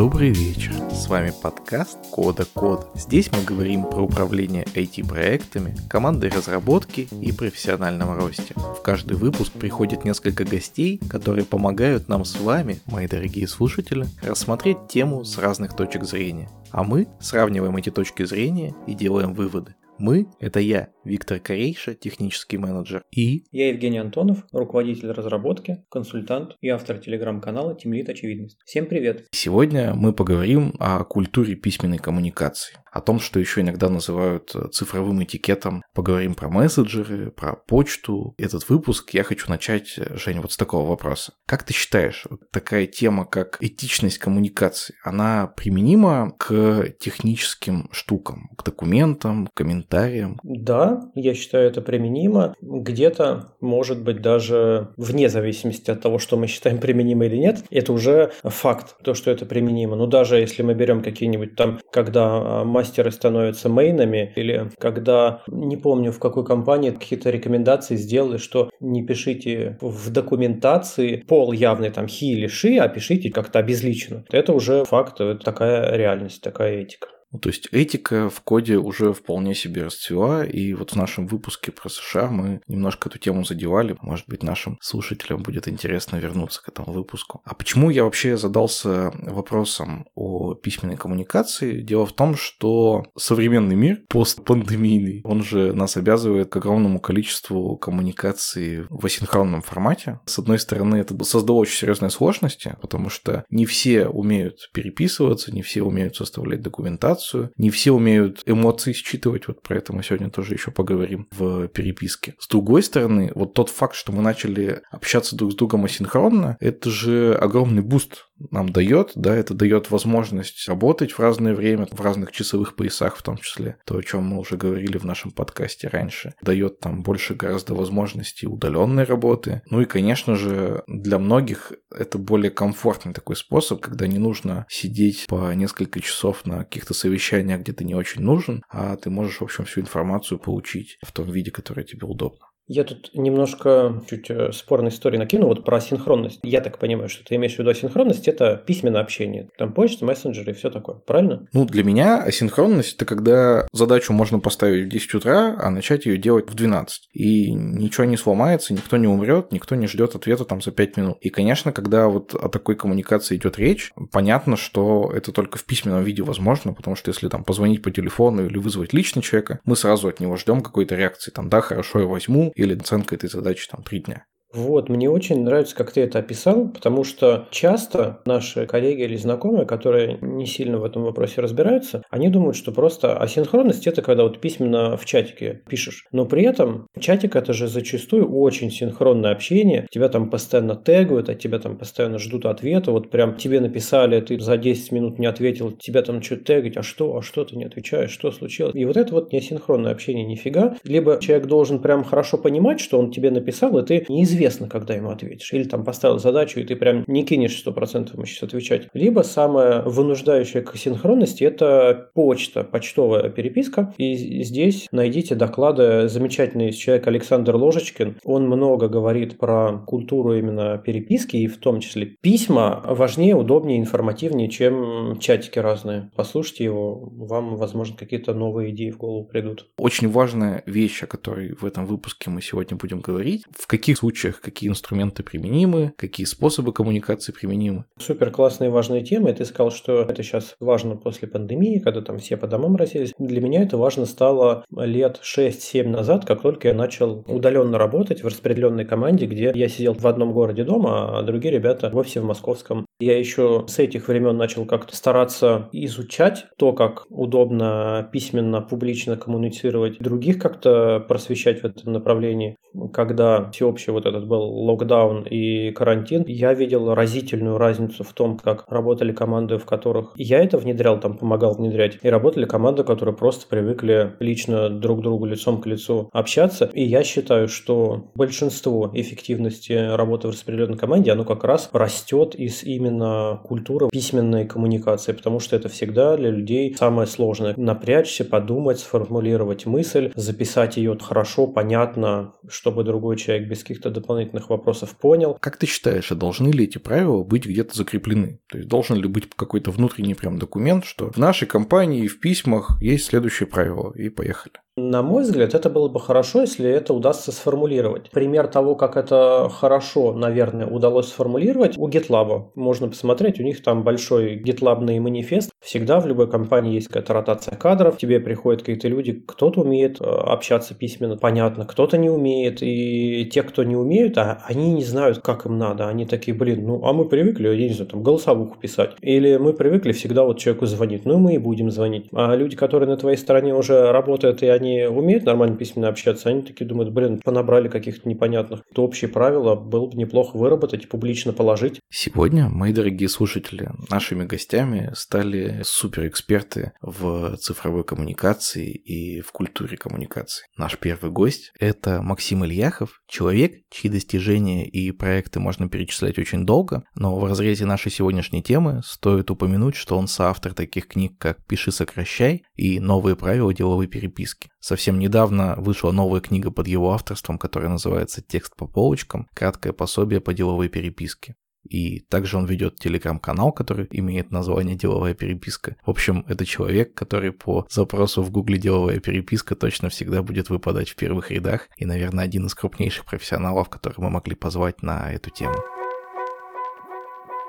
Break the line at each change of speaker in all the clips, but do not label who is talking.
Добрый вечер. С вами подкаст Кода Код. Здесь мы говорим про управление IT-проектами, командой разработки и профессиональном росте. В каждый выпуск приходит несколько гостей, которые помогают нам с вами, мои дорогие слушатели, рассмотреть тему с разных точек зрения. А мы сравниваем эти точки зрения и делаем выводы. Мы — это я, Виктор Корейша, технический менеджер, и...
Я Евгений Антонов, руководитель разработки, консультант и автор телеграм-канала Тимлит Очевидность. Всем привет!
Сегодня мы поговорим о культуре письменной коммуникации о том, что еще иногда называют э, цифровым этикетом. Поговорим про мессенджеры, про почту. Этот выпуск я хочу начать, э, Женя, вот с такого вопроса. Как ты считаешь, вот такая тема, как этичность коммуникации, она применима к техническим штукам, к документам, к комментариям?
Да, я считаю это применимо. Где-то, может быть, даже вне зависимости от того, что мы считаем применимо или нет, это уже факт, то, что это применимо. Но даже если мы берем какие-нибудь там, когда а, мастеры становятся мейнами, или когда, не помню в какой компании, какие-то рекомендации сделали, что не пишите в документации пол явный, там, хи или ши, а пишите как-то обезличенно. Это уже факт, это такая реальность, такая этика.
Ну, то есть этика в коде уже вполне себе расцвела, и вот в нашем выпуске про США мы немножко эту тему задевали. Может быть, нашим слушателям будет интересно вернуться к этому выпуску. А почему я вообще задался вопросом о письменной коммуникации? Дело в том, что современный мир постпандемийный, он же нас обязывает к огромному количеству коммуникации в асинхронном формате. С одной стороны, это создало очень серьезные сложности, потому что не все умеют переписываться, не все умеют составлять документацию, коммуникацию. Не все умеют эмоции считывать, вот про это мы сегодня тоже еще поговорим в переписке. С другой стороны, вот тот факт, что мы начали общаться друг с другом асинхронно, это же огромный буст нам дает, да, это дает возможность работать в разное время, в разных часовых поясах в том числе, то, о чем мы уже говорили в нашем подкасте раньше, дает там больше гораздо возможностей удаленной работы. Ну и, конечно же, для многих это более комфортный такой способ, когда не нужно сидеть по несколько часов на каких-то совещаниях, где ты не очень нужен, а ты можешь, в общем, всю информацию получить в том виде, который тебе удобно.
Я тут немножко чуть э, спорной истории накину вот про синхронность. Я так понимаю, что ты имеешь в виду асинхронность – это письменное общение. Там почта, мессенджеры и все такое, правильно?
Ну, для меня асинхронность – это когда задачу можно поставить в 10 утра, а начать ее делать в 12. И ничего не сломается, никто не умрет, никто не ждет ответа там за 5 минут. И, конечно, когда вот о такой коммуникации идет речь, понятно, что это только в письменном виде возможно, потому что если там позвонить по телефону или вызвать лично человека, мы сразу от него ждем какой-то реакции, там, да, хорошо, я возьму, или оценка этой задачи там три дня.
Вот, мне очень нравится, как ты это описал, потому что часто наши коллеги или знакомые, которые не сильно в этом вопросе разбираются, они думают, что просто асинхронность это когда вот письменно в чатике пишешь. Но при этом чатик это же зачастую очень синхронное общение. Тебя там постоянно тегают, от тебя там постоянно ждут ответа. Вот прям тебе написали, ты за 10 минут не ответил, тебя там что-то тегать, а что, а что ты не отвечаешь, что случилось? И вот это вот не асинхронное общение нифига. Либо человек должен прям хорошо понимать, что он тебе написал, и ты неизвестно неизвестно, когда ему ответишь. Или там поставил задачу, и ты прям не кинешь 100% ему сейчас отвечать. Либо самое вынуждающее к синхронности – это почта, почтовая переписка. И здесь найдите доклады замечательный человек Александр Ложечкин. Он много говорит про культуру именно переписки, и в том числе письма важнее, удобнее, информативнее, чем чатики разные. Послушайте его, вам, возможно, какие-то новые идеи в голову придут.
Очень важная вещь, о которой в этом выпуске мы сегодня будем говорить. В каких случаях случаях какие инструменты применимы, какие способы коммуникации применимы.
Супер классные важные темы. Ты сказал, что это сейчас важно после пандемии, когда там все по домам расселись. Для меня это важно стало лет 6-7 назад, как только я начал удаленно работать в распределенной команде, где я сидел в одном городе дома, а другие ребята в офисе в московском. Я еще с этих времен начал как-то стараться изучать то, как удобно письменно, публично коммуницировать, других как-то просвещать в этом направлении. Когда всеобщий вот этот этот был локдаун и карантин, я видел разительную разницу в том, как работали команды, в которых я это внедрял, там помогал внедрять, и работали команды, которые просто привыкли лично друг другу лицом к лицу общаться. И я считаю, что большинство эффективности работы в распределенной команде, оно как раз растет из именно культуры письменной коммуникации, потому что это всегда для людей самое сложное. Напрячься, подумать, сформулировать мысль, записать ее хорошо, понятно, чтобы другой человек без каких-то дополнительных дополнительных вопросов понял.
Как ты считаешь, а должны ли эти правила быть где-то закреплены? То есть должен ли быть какой-то внутренний прям документ, что в нашей компании в письмах есть следующее правило, и поехали?
На мой взгляд, это было бы хорошо, если это удастся сформулировать. Пример того, как это хорошо, наверное, удалось сформулировать, у GitLab. Можно посмотреть, у них там большой GitLabный манифест. Всегда в любой компании есть какая-то ротация кадров, тебе приходят какие-то люди, кто-то умеет э, общаться письменно, понятно, кто-то не умеет, и те, кто не умеют, а они не знают, как им надо. Они такие, блин, ну, а мы привыкли, я не знаю, там, голосовуху писать. Или мы привыкли всегда вот человеку звонить, ну, мы и будем звонить. А люди, которые на твоей стороне уже работают, и они они умеют нормально письменно общаться, они такие думают, блин, понабрали каких-то непонятных. То общие правила было бы неплохо выработать и публично положить.
Сегодня, мои дорогие слушатели, нашими гостями стали суперэксперты в цифровой коммуникации и в культуре коммуникации. Наш первый гость – это Максим Ильяхов, человек, чьи достижения и проекты можно перечислять очень долго, но в разрезе нашей сегодняшней темы стоит упомянуть, что он соавтор таких книг, как «Пиши, сокращай» и «Новые правила деловой переписки». Совсем недавно вышла новая книга под его авторством, которая называется «Текст по полочкам. Краткое пособие по деловой переписке». И также он ведет телеграм-канал, который имеет название «Деловая переписка». В общем, это человек, который по запросу в гугле «Деловая переписка» точно всегда будет выпадать в первых рядах и, наверное, один из крупнейших профессионалов, которых мы могли позвать на эту тему.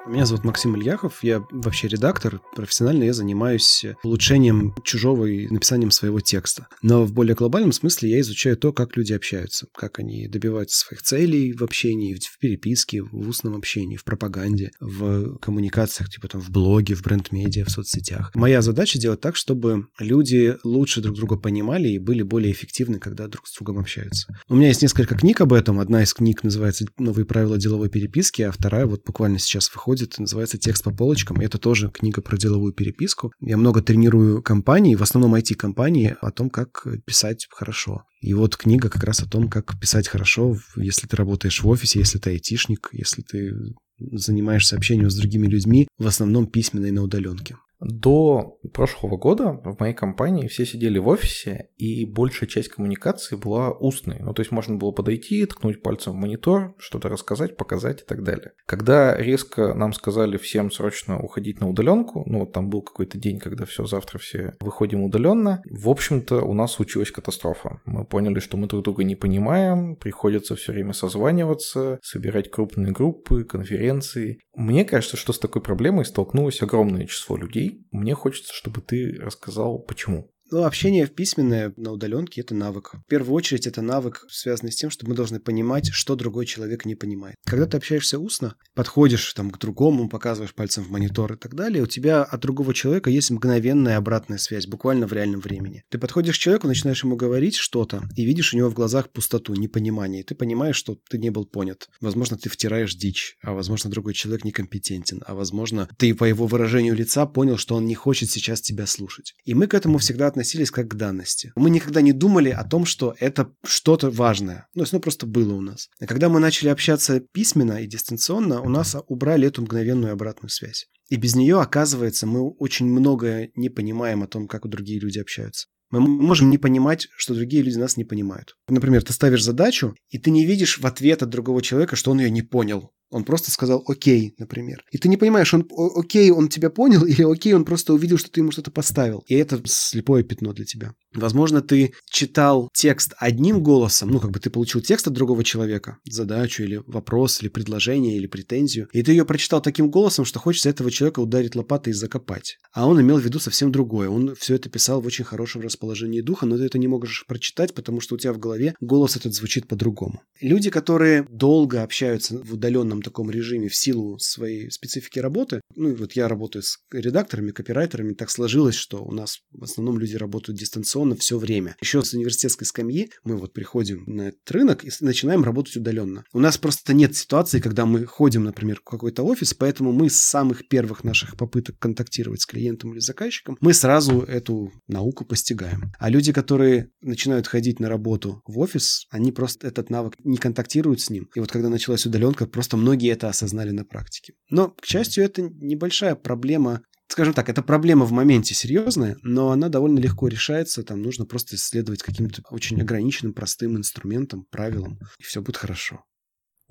Меня зовут Максим Ильяхов, я вообще редактор. Профессионально я занимаюсь улучшением чужого и написанием своего текста. Но в более глобальном смысле я изучаю то, как люди общаются, как они добиваются своих целей в общении, в переписке, в устном общении, в пропаганде, в коммуникациях, типа там в блоге, в бренд-медиа, в соцсетях. Моя задача делать так, чтобы люди лучше друг друга понимали и были более эффективны, когда друг с другом общаются. У меня есть несколько книг об этом. Одна из книг называется «Новые правила деловой переписки», а вторая вот буквально сейчас выходит выходит, называется «Текст по полочкам». Это тоже книга про деловую переписку. Я много тренирую компании, в основном IT-компании, о том, как писать хорошо. И вот книга как раз о том, как писать хорошо, если ты работаешь в офисе, если ты айтишник, если ты занимаешься общением с другими людьми, в основном письменно и на удаленке.
До прошлого года в моей компании все сидели в офисе, и большая часть коммуникации была устной. Ну, то есть можно было подойти, ткнуть пальцем в монитор, что-то рассказать, показать и так далее. Когда резко нам сказали всем срочно уходить на удаленку, ну, вот там был какой-то день, когда все, завтра все выходим удаленно, в общем-то, у нас случилась катастрофа. Мы поняли, что мы друг друга не понимаем, приходится все время созваниваться, собирать крупные группы, конференции. Мне кажется, что с такой проблемой столкнулось огромное число людей. Мне хочется, чтобы ты рассказал, почему.
Ну, общение письменное на удаленке – это навык. В первую очередь, это навык, связанный с тем, что мы должны понимать, что другой человек не понимает. Когда ты общаешься устно, подходишь там к другому, показываешь пальцем в монитор и так далее, у тебя от другого человека есть мгновенная обратная связь, буквально в реальном времени. Ты подходишь к человеку, начинаешь ему говорить что-то, и видишь у него в глазах пустоту, непонимание, и ты понимаешь, что ты не был понят. Возможно, ты втираешь дичь, а возможно, другой человек некомпетентен, а возможно, ты по его выражению лица понял, что он не хочет сейчас тебя слушать. И мы к этому всегда относимся относились как к данности. Мы никогда не думали о том, что это что-то важное. Ну, оно просто было у нас. А когда мы начали общаться письменно и дистанционно, у нас убрали эту мгновенную обратную связь. И без нее, оказывается, мы очень многое не понимаем о том, как другие люди общаются. Мы можем не понимать, что другие люди нас не понимают. Например, ты ставишь задачу, и ты не видишь в ответ от другого человека, что он ее не понял. Он просто сказал «Окей», например. И ты не понимаешь, он «Окей», он тебя понял, или «Окей», он просто увидел, что ты ему что-то поставил. И это слепое пятно для тебя. Возможно, ты читал текст одним голосом, ну, как бы ты получил текст от другого человека, задачу или вопрос, или предложение, или претензию, и ты ее прочитал таким голосом, что хочется этого человека ударить лопатой и закопать. А он имел в виду совсем другое. Он все это писал в очень хорошем расположении духа, но ты это не можешь прочитать, потому что у тебя в голове голос этот звучит по-другому. Люди, которые долго общаются в удаленном таком режиме в силу своей специфики работы. Ну, вот я работаю с редакторами, копирайтерами. Так сложилось, что у нас в основном люди работают дистанционно все время. Еще с университетской скамьи мы вот приходим на этот рынок и начинаем работать удаленно. У нас просто нет ситуации, когда мы ходим, например, в какой-то офис, поэтому мы с самых первых наших попыток контактировать с клиентом или заказчиком, мы сразу эту науку постигаем. А люди, которые начинают ходить на работу в офис, они просто этот навык не контактируют с ним. И вот когда началась удаленка, просто многие многие это осознали на практике. Но, к счастью, это небольшая проблема скажем так, это проблема в моменте серьезная, но она довольно легко решается. Там нужно просто исследовать каким-то очень ограниченным, простым инструментом, правилам, и все будет хорошо.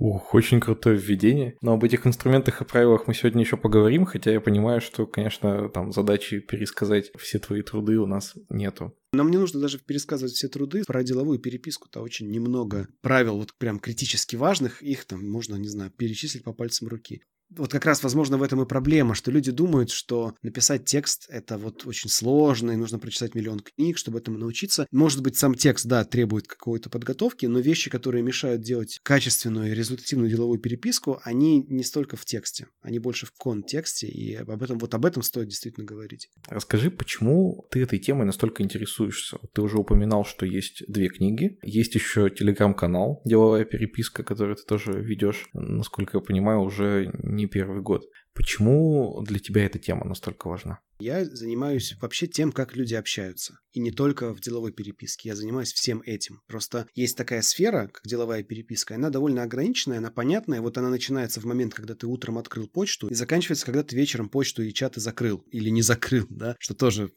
Ух, очень крутое введение. Но об этих инструментах и правилах мы сегодня еще поговорим, хотя я понимаю, что, конечно, там задачи пересказать все твои труды у нас нету.
Нам не нужно даже пересказывать все труды. Про деловую переписку-то очень немного правил, вот прям критически важных. Их там можно, не знаю, перечислить по пальцам руки вот как раз, возможно, в этом и проблема, что люди думают, что написать текст — это вот очень сложно, и нужно прочитать миллион книг, чтобы этому научиться. Может быть, сам текст, да, требует какой-то подготовки, но вещи, которые мешают делать качественную и результативную деловую переписку, они не столько в тексте, они больше в контексте, и об этом, вот об этом стоит действительно говорить.
Расскажи, почему ты этой темой настолько интересуешься? Ты уже упоминал, что есть две книги, есть еще телеграм-канал «Деловая переписка», который ты тоже ведешь, насколько я понимаю, уже не первый год. Почему для тебя эта тема настолько важна?
Я занимаюсь вообще тем, как люди общаются. И не только в деловой переписке. Я занимаюсь всем этим. Просто есть такая сфера, как деловая переписка. Она довольно ограниченная, она понятная. Вот она начинается в момент, когда ты утром открыл почту, и заканчивается, когда ты вечером почту и чаты закрыл. Или не закрыл, да, что тоже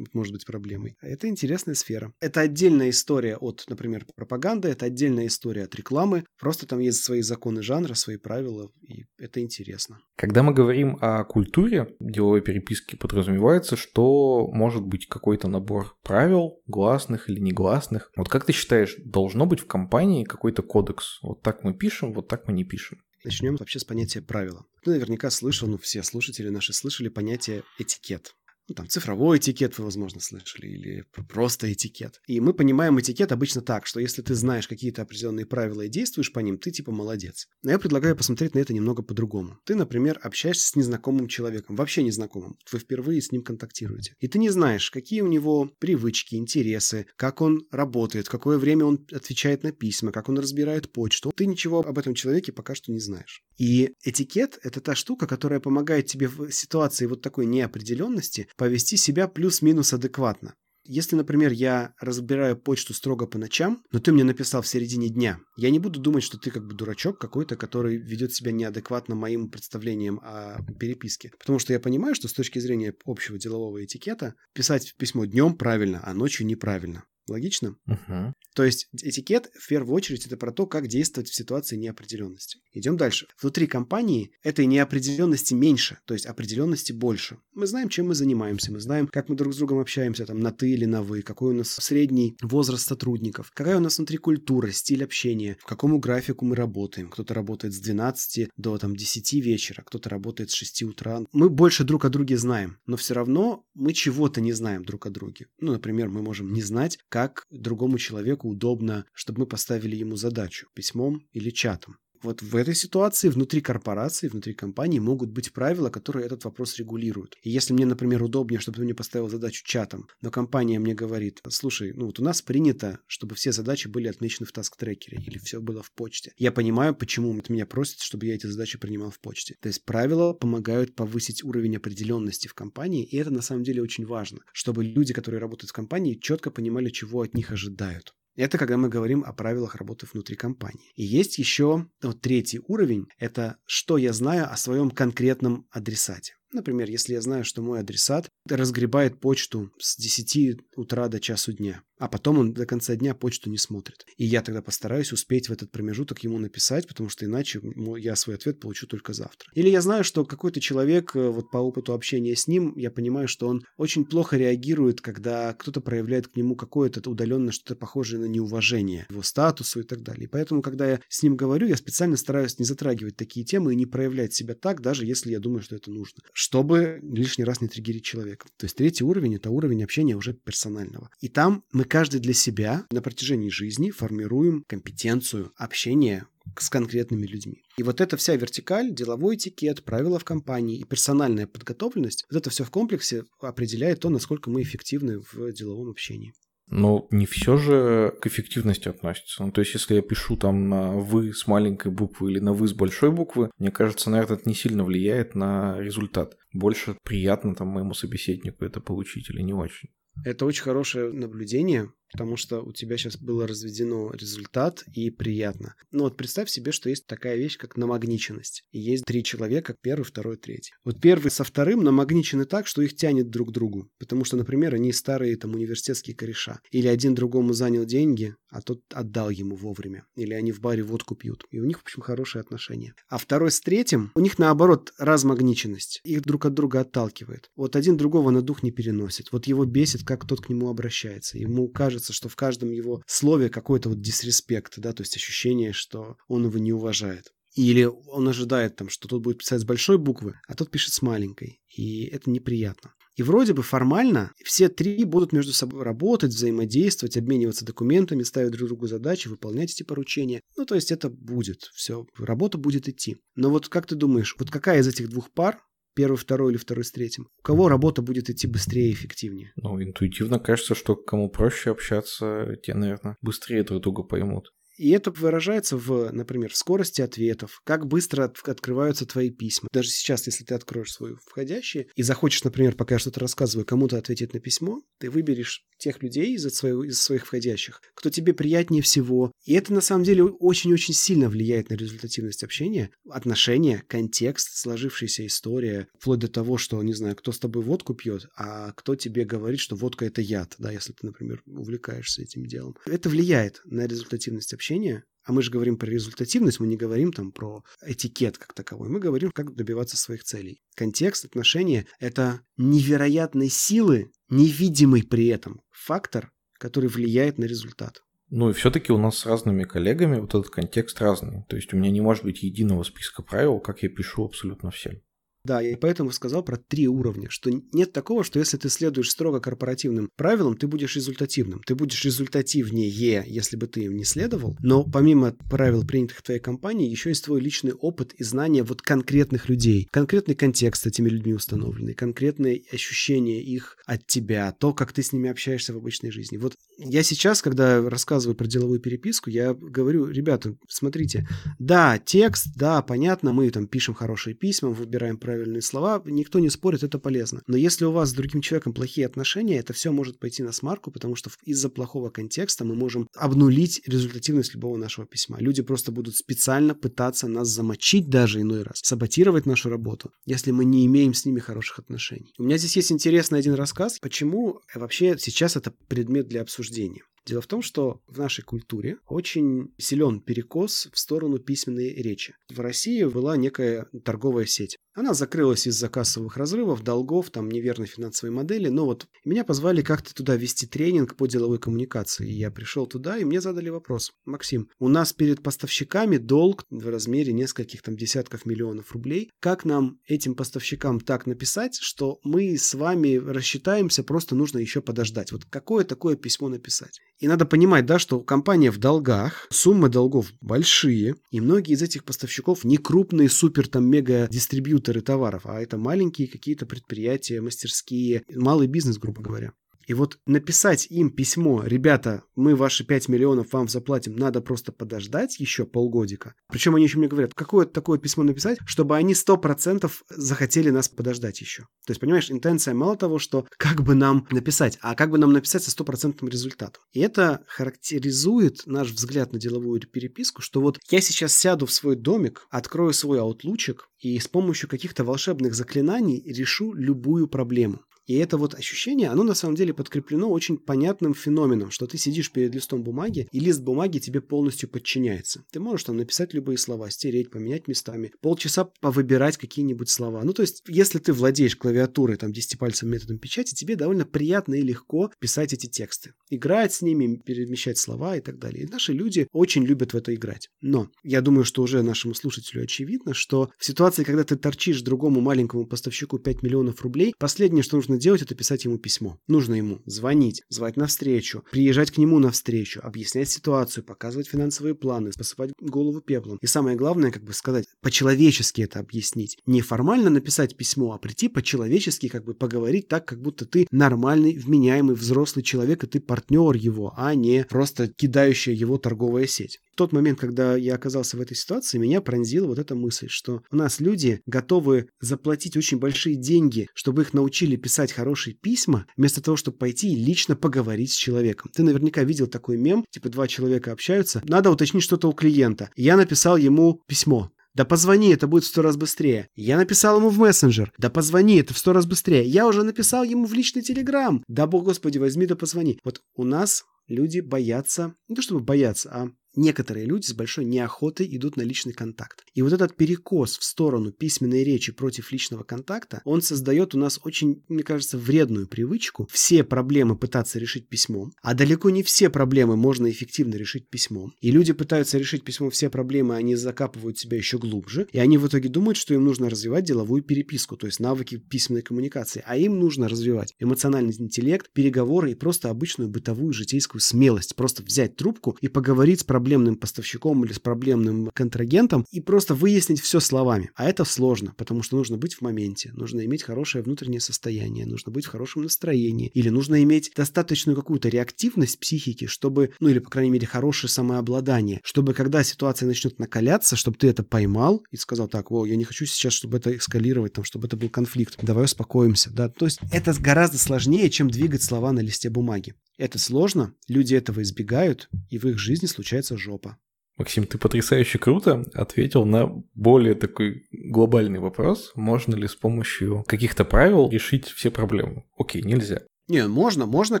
может быть проблемой. Это интересная сфера. Это отдельная история от, например, пропаганды, это отдельная история от рекламы. Просто там есть свои законы жанра, свои правила, и это интересно.
Когда мы говорим о культуре деловой переписки, подразумевается, что может быть какой-то набор правил, гласных или негласных. Вот как ты считаешь, должно быть в компании какой-то кодекс? Вот так мы пишем, вот так мы не пишем.
Начнем вообще с понятия правила. Ты наверняка слышал, ну все слушатели наши слышали понятие этикет ну, там, цифровой этикет вы, возможно, слышали, или просто этикет. И мы понимаем этикет обычно так, что если ты знаешь какие-то определенные правила и действуешь по ним, ты типа молодец. Но я предлагаю посмотреть на это немного по-другому. Ты, например, общаешься с незнакомым человеком, вообще незнакомым. Вы впервые с ним контактируете. И ты не знаешь, какие у него привычки, интересы, как он работает, в какое время он отвечает на письма, как он разбирает почту. Ты ничего об этом человеке пока что не знаешь. И этикет – это та штука, которая помогает тебе в ситуации вот такой неопределенности повести себя плюс-минус адекватно. Если, например, я разбираю почту строго по ночам, но ты мне написал в середине дня, я не буду думать, что ты как бы дурачок какой-то, который ведет себя неадекватно моим представлениям о переписке. Потому что я понимаю, что с точки зрения общего делового этикета писать письмо днем правильно, а ночью неправильно. Логично?
Угу.
То есть этикет в первую очередь это про то, как действовать в ситуации неопределенности. Идем дальше. Внутри компании этой неопределенности меньше, то есть определенности больше. Мы знаем, чем мы занимаемся, мы знаем, как мы друг с другом общаемся, там, на ты или на вы, какой у нас средний возраст сотрудников, какая у нас внутри культура, стиль общения, в какому графику мы работаем. Кто-то работает с 12 до там, 10 вечера, кто-то работает с 6 утра. Мы больше друг о друге знаем, но все равно мы чего-то не знаем друг о друге. Ну, например, мы можем не знать, как другому человеку удобно, чтобы мы поставили ему задачу письмом или чатом. Вот в этой ситуации внутри корпорации, внутри компании могут быть правила, которые этот вопрос регулируют. И если мне, например, удобнее, чтобы ты мне поставил задачу чатом, но компания мне говорит, слушай, ну вот у нас принято, чтобы все задачи были отмечены в таск-трекере или все было в почте. Я понимаю, почему от меня просят, чтобы я эти задачи принимал в почте. То есть правила помогают повысить уровень определенности в компании, и это на самом деле очень важно, чтобы люди, которые работают в компании, четко понимали, чего от них ожидают. Это когда мы говорим о правилах работы внутри компании. И есть еще вот третий уровень. Это что я знаю о своем конкретном адресате. Например, если я знаю, что мой адресат разгребает почту с 10 утра до часу дня, а потом он до конца дня почту не смотрит. И я тогда постараюсь успеть в этот промежуток ему написать, потому что иначе я свой ответ получу только завтра. Или я знаю, что какой-то человек, э, вот по опыту общения с ним, я понимаю, что он очень плохо реагирует, когда кто-то проявляет к нему какое-то удаленное что-то похожее на неуважение его статусу и так далее. И поэтому, когда я с ним говорю, я специально стараюсь не затрагивать такие темы и не проявлять себя так, даже если я думаю, что это нужно, чтобы лишний раз не триггерить человека. То есть третий уровень – это уровень общения уже персонального. И там мы каждый для себя на протяжении жизни формируем компетенцию общения с конкретными людьми. И вот эта вся вертикаль, деловой этикет, правила в компании и персональная подготовленность, вот это все в комплексе определяет то, насколько мы эффективны в деловом общении.
Но не все же к эффективности относится. Ну, то есть, если я пишу там на «вы» с маленькой буквы или на «вы» с большой буквы, мне кажется, наверное, это не сильно влияет на результат. Больше приятно там моему собеседнику это получить или не очень.
Это очень хорошее наблюдение. Потому что у тебя сейчас было разведено результат и приятно. Ну вот представь себе, что есть такая вещь, как намагниченность. И есть три человека, первый, второй, третий. Вот первый со вторым намагничены так, что их тянет друг к другу. Потому что, например, они старые там университетские кореша. Или один другому занял деньги, а тот отдал ему вовремя. Или они в баре водку пьют. И у них, в общем, хорошие отношения. А второй с третьим, у них наоборот размагниченность. Их друг от друга отталкивает. Вот один другого на дух не переносит. Вот его бесит, как тот к нему обращается. Ему кажется, что в каждом его слове какой-то вот дисреспект, да, то есть ощущение, что он его не уважает. Или он ожидает там, что тот будет писать с большой буквы, а тот пишет с маленькой. И это неприятно. И вроде бы формально все три будут между собой работать, взаимодействовать, обмениваться документами, ставить друг другу задачи, выполнять эти поручения. Ну, то есть это будет все, работа будет идти. Но вот как ты думаешь, вот какая из этих двух пар первый, второй или второй с третьим. У кого работа будет идти быстрее и эффективнее?
Ну, интуитивно кажется, что кому проще общаться, те, наверное, быстрее друг друга поймут.
И это выражается в, например, в скорости ответов, как быстро от, открываются твои письма. Даже сейчас, если ты откроешь свой входящий и захочешь, например, пока я что-то рассказываю, кому-то ответить на письмо, ты выберешь тех людей из, своего, из своих входящих, кто тебе приятнее всего. И это на самом деле очень-очень сильно влияет на результативность общения, отношения, контекст, сложившаяся история, вплоть до того, что, не знаю, кто с тобой водку пьет, а кто тебе говорит, что водка это яд, да, если ты, например, увлекаешься этим делом. Это влияет на результативность общения общения, а мы же говорим про результативность, мы не говорим там про этикет как таковой, мы говорим, как добиваться своих целей. Контекст, отношения – это невероятной силы, невидимый при этом фактор, который влияет на результат.
Ну и все-таки у нас с разными коллегами вот этот контекст разный. То есть у меня не может быть единого списка правил, как я пишу абсолютно всем.
Да, я поэтому сказал про три уровня, что нет такого, что если ты следуешь строго корпоративным правилам, ты будешь результативным. Ты будешь результативнее, если бы ты им не следовал. Но помимо правил, принятых в твоей компании, еще есть твой личный опыт и знания вот конкретных людей. Конкретный контекст этими людьми установленный, конкретные ощущения их от тебя, то, как ты с ними общаешься в обычной жизни. Вот я сейчас, когда рассказываю про деловую переписку, я говорю, ребята, смотрите, да, текст, да, понятно, мы там пишем хорошие письма, выбираем правильные слова, никто не спорит, это полезно. Но если у вас с другим человеком плохие отношения, это все может пойти на смарку, потому что из-за плохого контекста мы можем обнулить результативность любого нашего письма. Люди просто будут специально пытаться нас замочить даже иной раз, саботировать нашу работу, если мы не имеем с ними хороших отношений. У меня здесь есть интересный один рассказ, почему вообще сейчас это предмет для обсуждения. Дело в том, что в нашей культуре очень силен перекос в сторону письменной речи. В России была некая торговая сеть. Она закрылась из-за кассовых разрывов, долгов, там неверной финансовой модели. Но вот меня позвали как-то туда вести тренинг по деловой коммуникации. И я пришел туда, и мне задали вопрос. Максим, у нас перед поставщиками долг в размере нескольких там десятков миллионов рублей. Как нам этим поставщикам так написать, что мы с вами рассчитаемся, просто нужно еще подождать? Вот какое такое письмо написать? И надо понимать, да, что компания в долгах, суммы долгов большие, и многие из этих поставщиков не крупные супер там мега дистрибьюторы товаров, а это маленькие какие-то предприятия, мастерские, малый бизнес, грубо говоря. И вот написать им письмо, ребята, мы ваши 5 миллионов вам заплатим, надо просто подождать еще полгодика. Причем они еще мне говорят, какое такое письмо написать, чтобы они 100% захотели нас подождать еще. То есть, понимаешь, интенция мало того, что как бы нам написать, а как бы нам написать со стопроцентным результатом. И это характеризует наш взгляд на деловую переписку, что вот я сейчас сяду в свой домик, открою свой аутлучик и с помощью каких-то волшебных заклинаний решу любую проблему. И это вот ощущение, оно на самом деле подкреплено очень понятным феноменом, что ты сидишь перед листом бумаги, и лист бумаги тебе полностью подчиняется. Ты можешь там написать любые слова, стереть, поменять местами, полчаса повыбирать какие-нибудь слова. Ну, то есть, если ты владеешь клавиатурой, там, десятипальцевым методом печати, тебе довольно приятно и легко писать эти тексты. Играть с ними, перемещать слова и так далее. И наши люди очень любят в это играть. Но я думаю, что уже нашему слушателю очевидно, что в ситуации, когда ты торчишь другому маленькому поставщику 5 миллионов рублей, последнее, что нужно делать, это писать ему письмо. Нужно ему звонить, звать на встречу, приезжать к нему на встречу, объяснять ситуацию, показывать финансовые планы, посыпать голову пеплом. И самое главное, как бы сказать, по-человечески это объяснить. Не формально написать письмо, а прийти по-человечески, как бы поговорить так, как будто ты нормальный, вменяемый, взрослый человек, и ты партнер его, а не просто кидающая его торговая сеть тот момент, когда я оказался в этой ситуации, меня пронзила вот эта мысль, что у нас люди готовы заплатить очень большие деньги, чтобы их научили писать писать хорошие письма, вместо того, чтобы пойти и лично поговорить с человеком. Ты наверняка видел такой мем, типа два человека общаются, надо уточнить что-то у клиента. Я написал ему письмо. Да позвони, это будет в сто раз быстрее. Я написал ему в мессенджер. Да позвони, это в сто раз быстрее. Я уже написал ему в личный телеграм. Да, бог господи, возьми да позвони. Вот у нас люди боятся, не то чтобы боятся, а некоторые люди с большой неохотой идут на личный контакт. И вот этот перекос в сторону письменной речи против личного контакта, он создает у нас очень, мне кажется, вредную привычку все проблемы пытаться решить письмом, а далеко не все проблемы можно эффективно решить письмом. И люди пытаются решить письмом все проблемы, они закапывают себя еще глубже, и они в итоге думают, что им нужно развивать деловую переписку, то есть навыки письменной коммуникации, а им нужно развивать эмоциональный интеллект, переговоры и просто обычную бытовую житейскую смелость, просто взять трубку и поговорить с проблемой проблемным поставщиком или с проблемным контрагентом и просто выяснить все словами. А это сложно, потому что нужно быть в моменте, нужно иметь хорошее внутреннее состояние, нужно быть в хорошем настроении, или нужно иметь достаточную какую-то реактивность психики, чтобы, ну или, по крайней мере, хорошее самообладание, чтобы когда ситуация начнет накаляться, чтобы ты это поймал и сказал, так, о, я не хочу сейчас, чтобы это эскалировать, там, чтобы это был конфликт, давай успокоимся, да, то есть это гораздо сложнее, чем двигать слова на листе бумаги. Это сложно, люди этого избегают, и в их жизни случается жопа.
Максим, ты потрясающе круто ответил на более такой глобальный вопрос. Можно ли с помощью каких-то правил решить все проблемы? Окей, нельзя.
Не, можно, можно,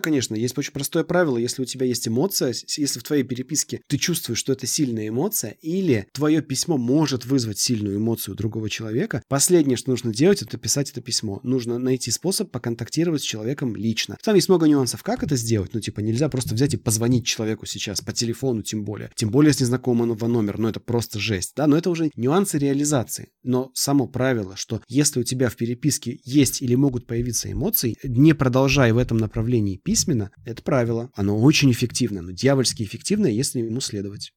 конечно. Есть очень простое правило. Если у тебя есть эмоция, если в твоей переписке ты чувствуешь, что это сильная эмоция, или твое письмо может вызвать сильную эмоцию другого человека, последнее, что нужно делать, это писать это письмо. Нужно найти способ поконтактировать с человеком лично. Там есть много нюансов, как это сделать. Ну, типа, нельзя просто взять и позвонить человеку сейчас, по телефону тем более. Тем более с незнакомого номера. Ну, это просто жесть. Да, но это уже нюансы реализации. Но само правило, что если у тебя в переписке есть или могут появиться эмоции, не продолжай в этом направлении письменно, это правило. Оно очень эффективно, но дьявольски эффективное, если ему следовать.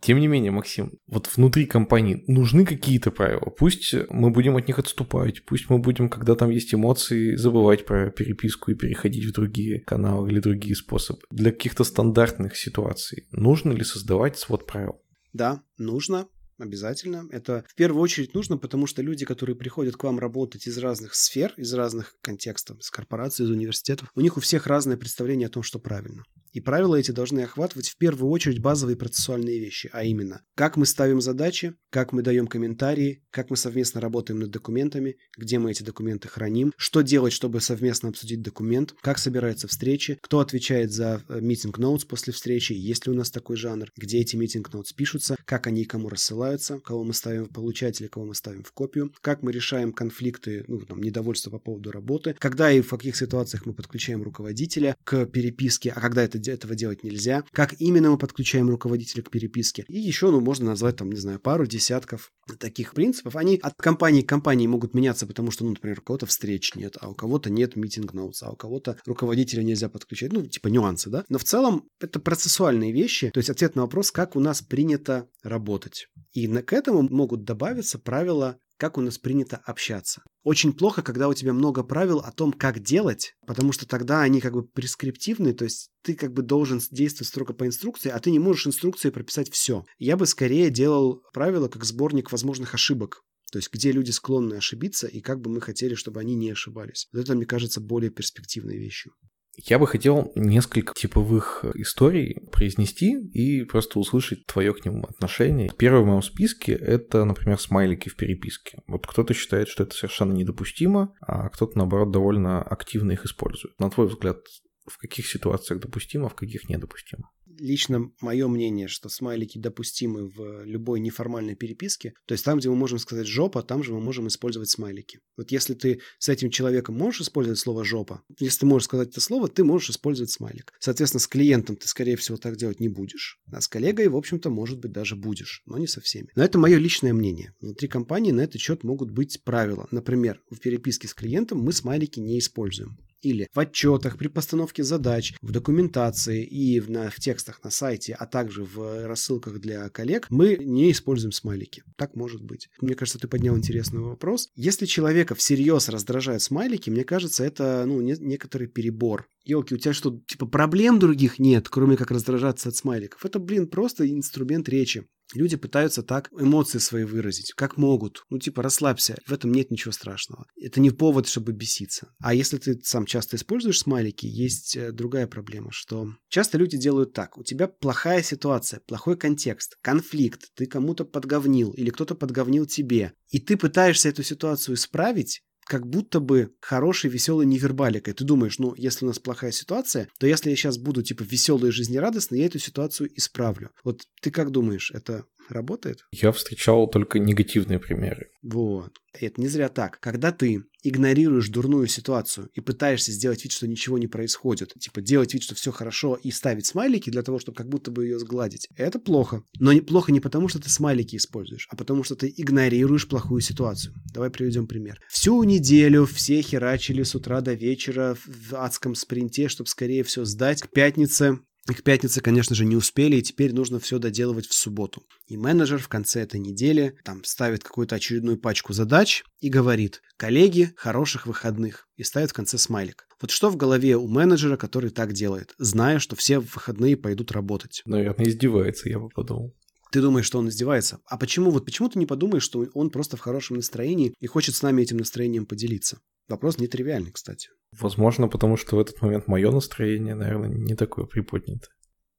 Тем не менее, Максим, вот внутри компании нужны какие-то правила. Пусть мы будем от них отступать, пусть мы будем, когда там есть эмоции, забывать про переписку и переходить в другие каналы или другие способы. Для каких-то стандартных ситуаций нужно ли создавать свод правил?
Да, нужно. Обязательно. Это в первую очередь нужно, потому что люди, которые приходят к вам работать из разных сфер, из разных контекстов, из корпораций, из университетов, у них у всех разное представление о том, что правильно. И правила эти должны охватывать в первую очередь базовые процессуальные вещи, а именно, как мы ставим задачи, как мы даем комментарии, как мы совместно работаем над документами, где мы эти документы храним, что делать, чтобы совместно обсудить документ, как собираются встречи, кто отвечает за митинг ноутс после встречи, есть ли у нас такой жанр, где эти митинг ноутс пишутся, как они кому рассылаются, кого мы ставим в получателя, кого мы ставим в копию, как мы решаем конфликты, ну, там, недовольство по поводу работы, когда и в каких ситуациях мы подключаем руководителя к переписке, а когда это этого делать нельзя, как именно мы подключаем руководителя к переписке. И еще, ну, можно назвать там, не знаю, пару десятков таких принципов. Они от компании к компании могут меняться, потому что, ну, например, у кого-то встреч нет, а у кого-то нет митинг ноутс, а у кого-то руководителя нельзя подключать. Ну, типа нюансы, да? Но в целом это процессуальные вещи, то есть ответ на вопрос, как у нас принято работать. И к этому могут добавиться правила как у нас принято общаться. Очень плохо, когда у тебя много правил о том, как делать, потому что тогда они как бы прескриптивны, то есть ты как бы должен действовать строго по инструкции, а ты не можешь инструкции прописать все. Я бы скорее делал правила как сборник возможных ошибок. То есть, где люди склонны ошибиться, и как бы мы хотели, чтобы они не ошибались. Вот это, мне кажется, более перспективной вещью.
Я бы хотел несколько типовых историй произнести и просто услышать твое к ним отношение. Первый в моем списке — это, например, смайлики в переписке. Вот кто-то считает, что это совершенно недопустимо, а кто-то, наоборот, довольно активно их использует. На твой взгляд, в каких ситуациях допустимо, в каких недопустимо?
Лично мое мнение, что смайлики допустимы в любой неформальной переписке. То есть там, где мы можем сказать «жопа», там же мы можем использовать смайлики. Вот если ты с этим человеком можешь использовать слово «жопа», если ты можешь сказать это слово, ты можешь использовать смайлик. Соответственно, с клиентом ты, скорее всего, так делать не будешь. А с коллегой, в общем-то, может быть, даже будешь, но не со всеми. Но это мое личное мнение. Внутри компании на этот счет могут быть правила. Например, в переписке с клиентом мы смайлики не используем или в отчетах при постановке задач, в документации и в, на, в текстах на сайте, а также в рассылках для коллег, мы не используем смайлики. Так может быть. Мне кажется, ты поднял интересный вопрос. Если человека всерьез раздражают смайлики, мне кажется, это ну, не, некоторый перебор. Елки, у тебя что, типа проблем других нет, кроме как раздражаться от смайликов? Это, блин, просто инструмент речи. Люди пытаются так эмоции свои выразить, как могут. Ну, типа, расслабься, в этом нет ничего страшного. Это не повод, чтобы беситься. А если ты сам часто используешь смайлики, есть э, другая проблема, что часто люди делают так. У тебя плохая ситуация, плохой контекст, конфликт, ты кому-то подговнил или кто-то подговнил тебе. И ты пытаешься эту ситуацию исправить, как будто бы хорошей, веселой невербаликой. Ты думаешь, ну, если у нас плохая ситуация, то если я сейчас буду, типа, веселый и жизнерадостный, я эту ситуацию исправлю. Вот ты как думаешь, это работает?
Я встречал только негативные примеры.
Вот. Это не зря так. Когда ты игнорируешь дурную ситуацию и пытаешься сделать вид, что ничего не происходит, типа делать вид, что все хорошо и ставить смайлики для того, чтобы как будто бы ее сгладить, это плохо. Но не, плохо не потому, что ты смайлики используешь, а потому, что ты игнорируешь плохую ситуацию. Давай приведем пример. Всю неделю все херачили с утра до вечера в адском спринте, чтобы скорее все сдать. К пятнице к пятнице, конечно же, не успели, и теперь нужно все доделывать в субботу. И менеджер в конце этой недели там ставит какую-то очередную пачку задач и говорит «Коллеги, хороших выходных» и ставит в конце смайлик. Вот что в голове у менеджера, который так делает, зная, что все в выходные пойдут работать?
Наверное, издевается, я бы подумал.
Ты думаешь, что он издевается? А почему? Вот почему ты не подумаешь, что он просто в хорошем настроении и хочет с нами этим настроением поделиться? Вопрос нетривиальный, кстати.
Возможно, потому что в этот момент мое настроение, наверное, не такое приподнятое.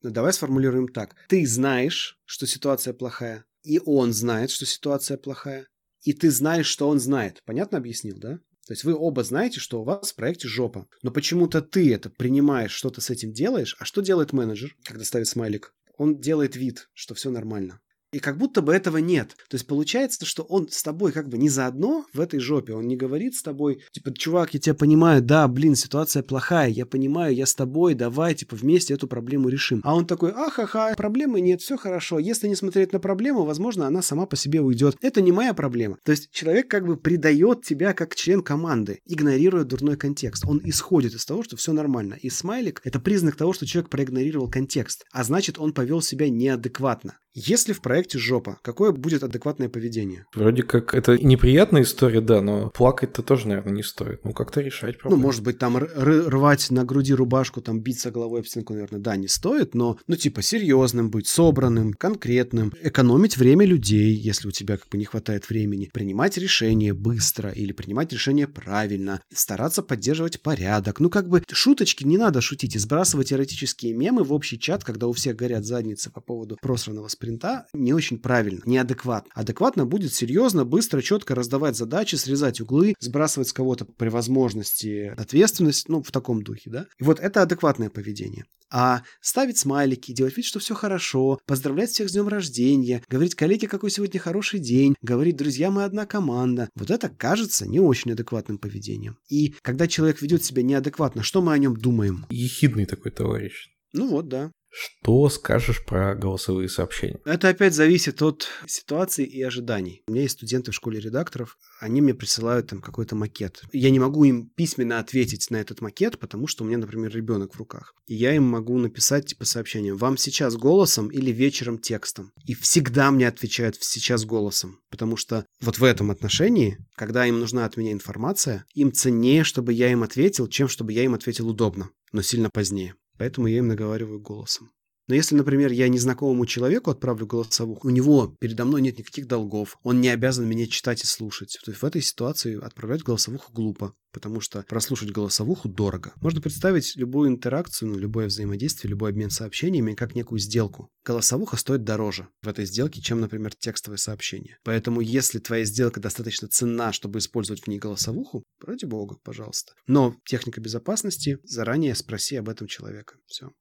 Ну, давай сформулируем так. Ты знаешь, что ситуация плохая, и он знает, что ситуация плохая, и ты знаешь, что он знает. Понятно объяснил, да? То есть вы оба знаете, что у вас в проекте жопа. Но почему-то ты это принимаешь, что-то с этим делаешь. А что делает менеджер, когда ставит смайлик? он делает вид, что все нормально. И как будто бы этого нет. То есть получается, что он с тобой как бы не заодно в этой жопе. Он не говорит с тобой, типа, чувак, я тебя понимаю, да, блин, ситуация плохая, я понимаю, я с тобой, давай, типа, вместе эту проблему решим. А он такой, ахаха, проблемы нет, все хорошо. Если не смотреть на проблему, возможно, она сама по себе уйдет. Это не моя проблема. То есть человек как бы предает тебя как член команды, игнорируя дурной контекст. Он исходит из того, что все нормально. И смайлик — это признак того, что человек проигнорировал контекст. А значит, он повел себя неадекватно. Если в проекте жопа, какое будет адекватное поведение?
Вроде как это неприятная история, да, но плакать-то тоже, наверное, не стоит. Ну, как-то решать
проблему. Ну, может быть, там рвать на груди рубашку, там биться головой об стенку, наверное, да, не стоит, но, ну, типа, серьезным быть, собранным, конкретным, экономить время людей, если у тебя как бы не хватает времени, принимать решения быстро или принимать решения правильно, стараться поддерживать порядок. Ну, как бы, шуточки не надо шутить и сбрасывать эротические мемы в общий чат, когда у всех горят задницы по поводу просранного спринта не очень правильно, неадекватно. Адекватно будет серьезно, быстро, четко раздавать задачи, срезать углы, сбрасывать с кого-то при возможности ответственность, ну, в таком духе, да. И вот это адекватное поведение. А ставить смайлики, делать вид, что все хорошо, поздравлять всех с днем рождения, говорить коллеге, какой сегодня хороший день, говорить, друзья, мы одна команда. Вот это кажется не очень адекватным поведением. И когда человек ведет себя неадекватно, что мы о нем думаем?
Ехидный такой товарищ.
Ну вот, да.
Что скажешь про голосовые сообщения?
Это опять зависит от ситуации и ожиданий. У меня есть студенты в школе редакторов, они мне присылают там какой-то макет. Я не могу им письменно ответить на этот макет, потому что у меня, например, ребенок в руках. И я им могу написать типа сообщение «Вам сейчас голосом или вечером текстом?» И всегда мне отвечают «сейчас голосом», потому что вот в этом отношении, когда им нужна от меня информация, им ценнее, чтобы я им ответил, чем чтобы я им ответил удобно, но сильно позднее. Поэтому я им наговариваю голосом. Но если, например, я незнакомому человеку отправлю голосовуху, у него передо мной нет никаких долгов, он не обязан меня читать и слушать. То есть в этой ситуации отправлять голосовуху глупо, потому что прослушать голосовуху дорого. Можно представить любую интеракцию, ну, любое взаимодействие, любой обмен сообщениями как некую сделку. Голосовуха стоит дороже в этой сделке, чем, например, текстовое сообщение. Поэтому если твоя сделка достаточно ценна, чтобы использовать в ней голосовуху, ради бога, пожалуйста. Но техника безопасности, заранее спроси об этом человека. Все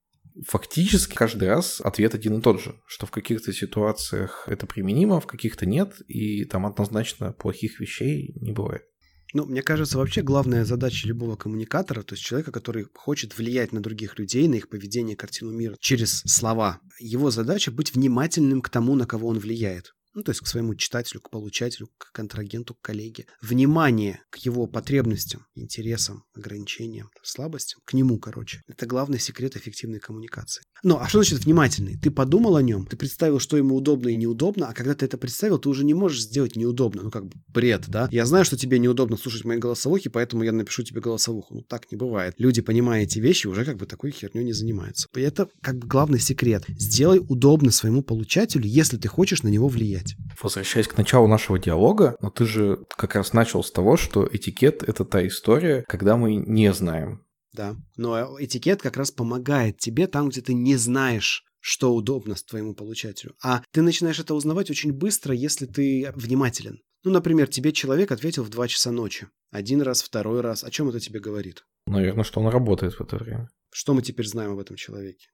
фактически каждый раз ответ один и тот же, что в каких-то ситуациях это применимо, в каких-то нет, и там однозначно плохих вещей не бывает.
Ну, мне кажется, вообще главная задача любого коммуникатора, то есть человека, который хочет влиять на других людей, на их поведение, картину мира через слова, его задача быть внимательным к тому, на кого он влияет. Ну, то есть к своему читателю, к получателю, к контрагенту, к коллеге, внимание к его потребностям, интересам, ограничениям, слабостям, к нему, короче. Это главный секрет эффективной коммуникации. Ну, а что значит внимательный? Ты подумал о нем, ты представил, что ему удобно и неудобно, а когда ты это представил, ты уже не можешь сделать неудобно. Ну, как бы бред, да? Я знаю, что тебе неудобно слушать мои голосовухи, поэтому я напишу тебе голосовуху. Ну, так не бывает. Люди, понимая эти вещи, уже как бы такой херней не занимаются. И это как бы главный секрет. Сделай удобно своему получателю, если ты хочешь на него влиять.
Возвращаясь к началу нашего диалога, но ты же как раз начал с того, что этикет — это та история, когда мы не знаем.
Да, но этикет как раз помогает тебе там, где ты не знаешь, что удобно твоему получателю. А ты начинаешь это узнавать очень быстро, если ты внимателен. Ну, например, тебе человек ответил в 2 часа ночи. Один раз, второй раз. О чем это тебе говорит?
Наверное, что он работает в это время.
Что мы теперь знаем об этом человеке?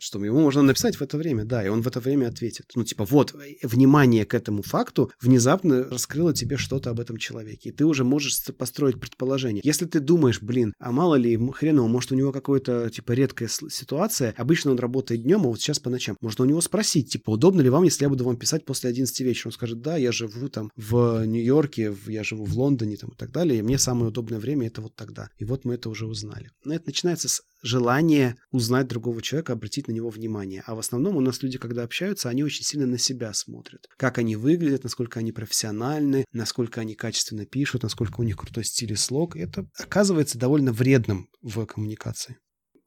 Что ему можно написать в это время, да, и он в это время ответит. Ну, типа, вот, внимание к этому факту внезапно раскрыло тебе что-то об этом человеке, и ты уже можешь построить предположение. Если ты думаешь, блин, а мало ли, хреново, может, у него какая-то, типа, редкая ситуация, обычно он работает днем, а вот сейчас по ночам. Можно у него спросить, типа, удобно ли вам, если я буду вам писать после 11 вечера? Он скажет, да, я живу там в Нью-Йорке, я живу в Лондоне там и так далее, и мне самое удобное время это вот тогда. И вот мы это уже узнали. Но это начинается с желания узнать другого человека, обратить на него внимание. А в основном у нас люди, когда общаются, они очень сильно на себя смотрят. Как они выглядят, насколько они профессиональны, насколько они качественно пишут, насколько у них крутой стиль и слог. Это оказывается довольно вредным в коммуникации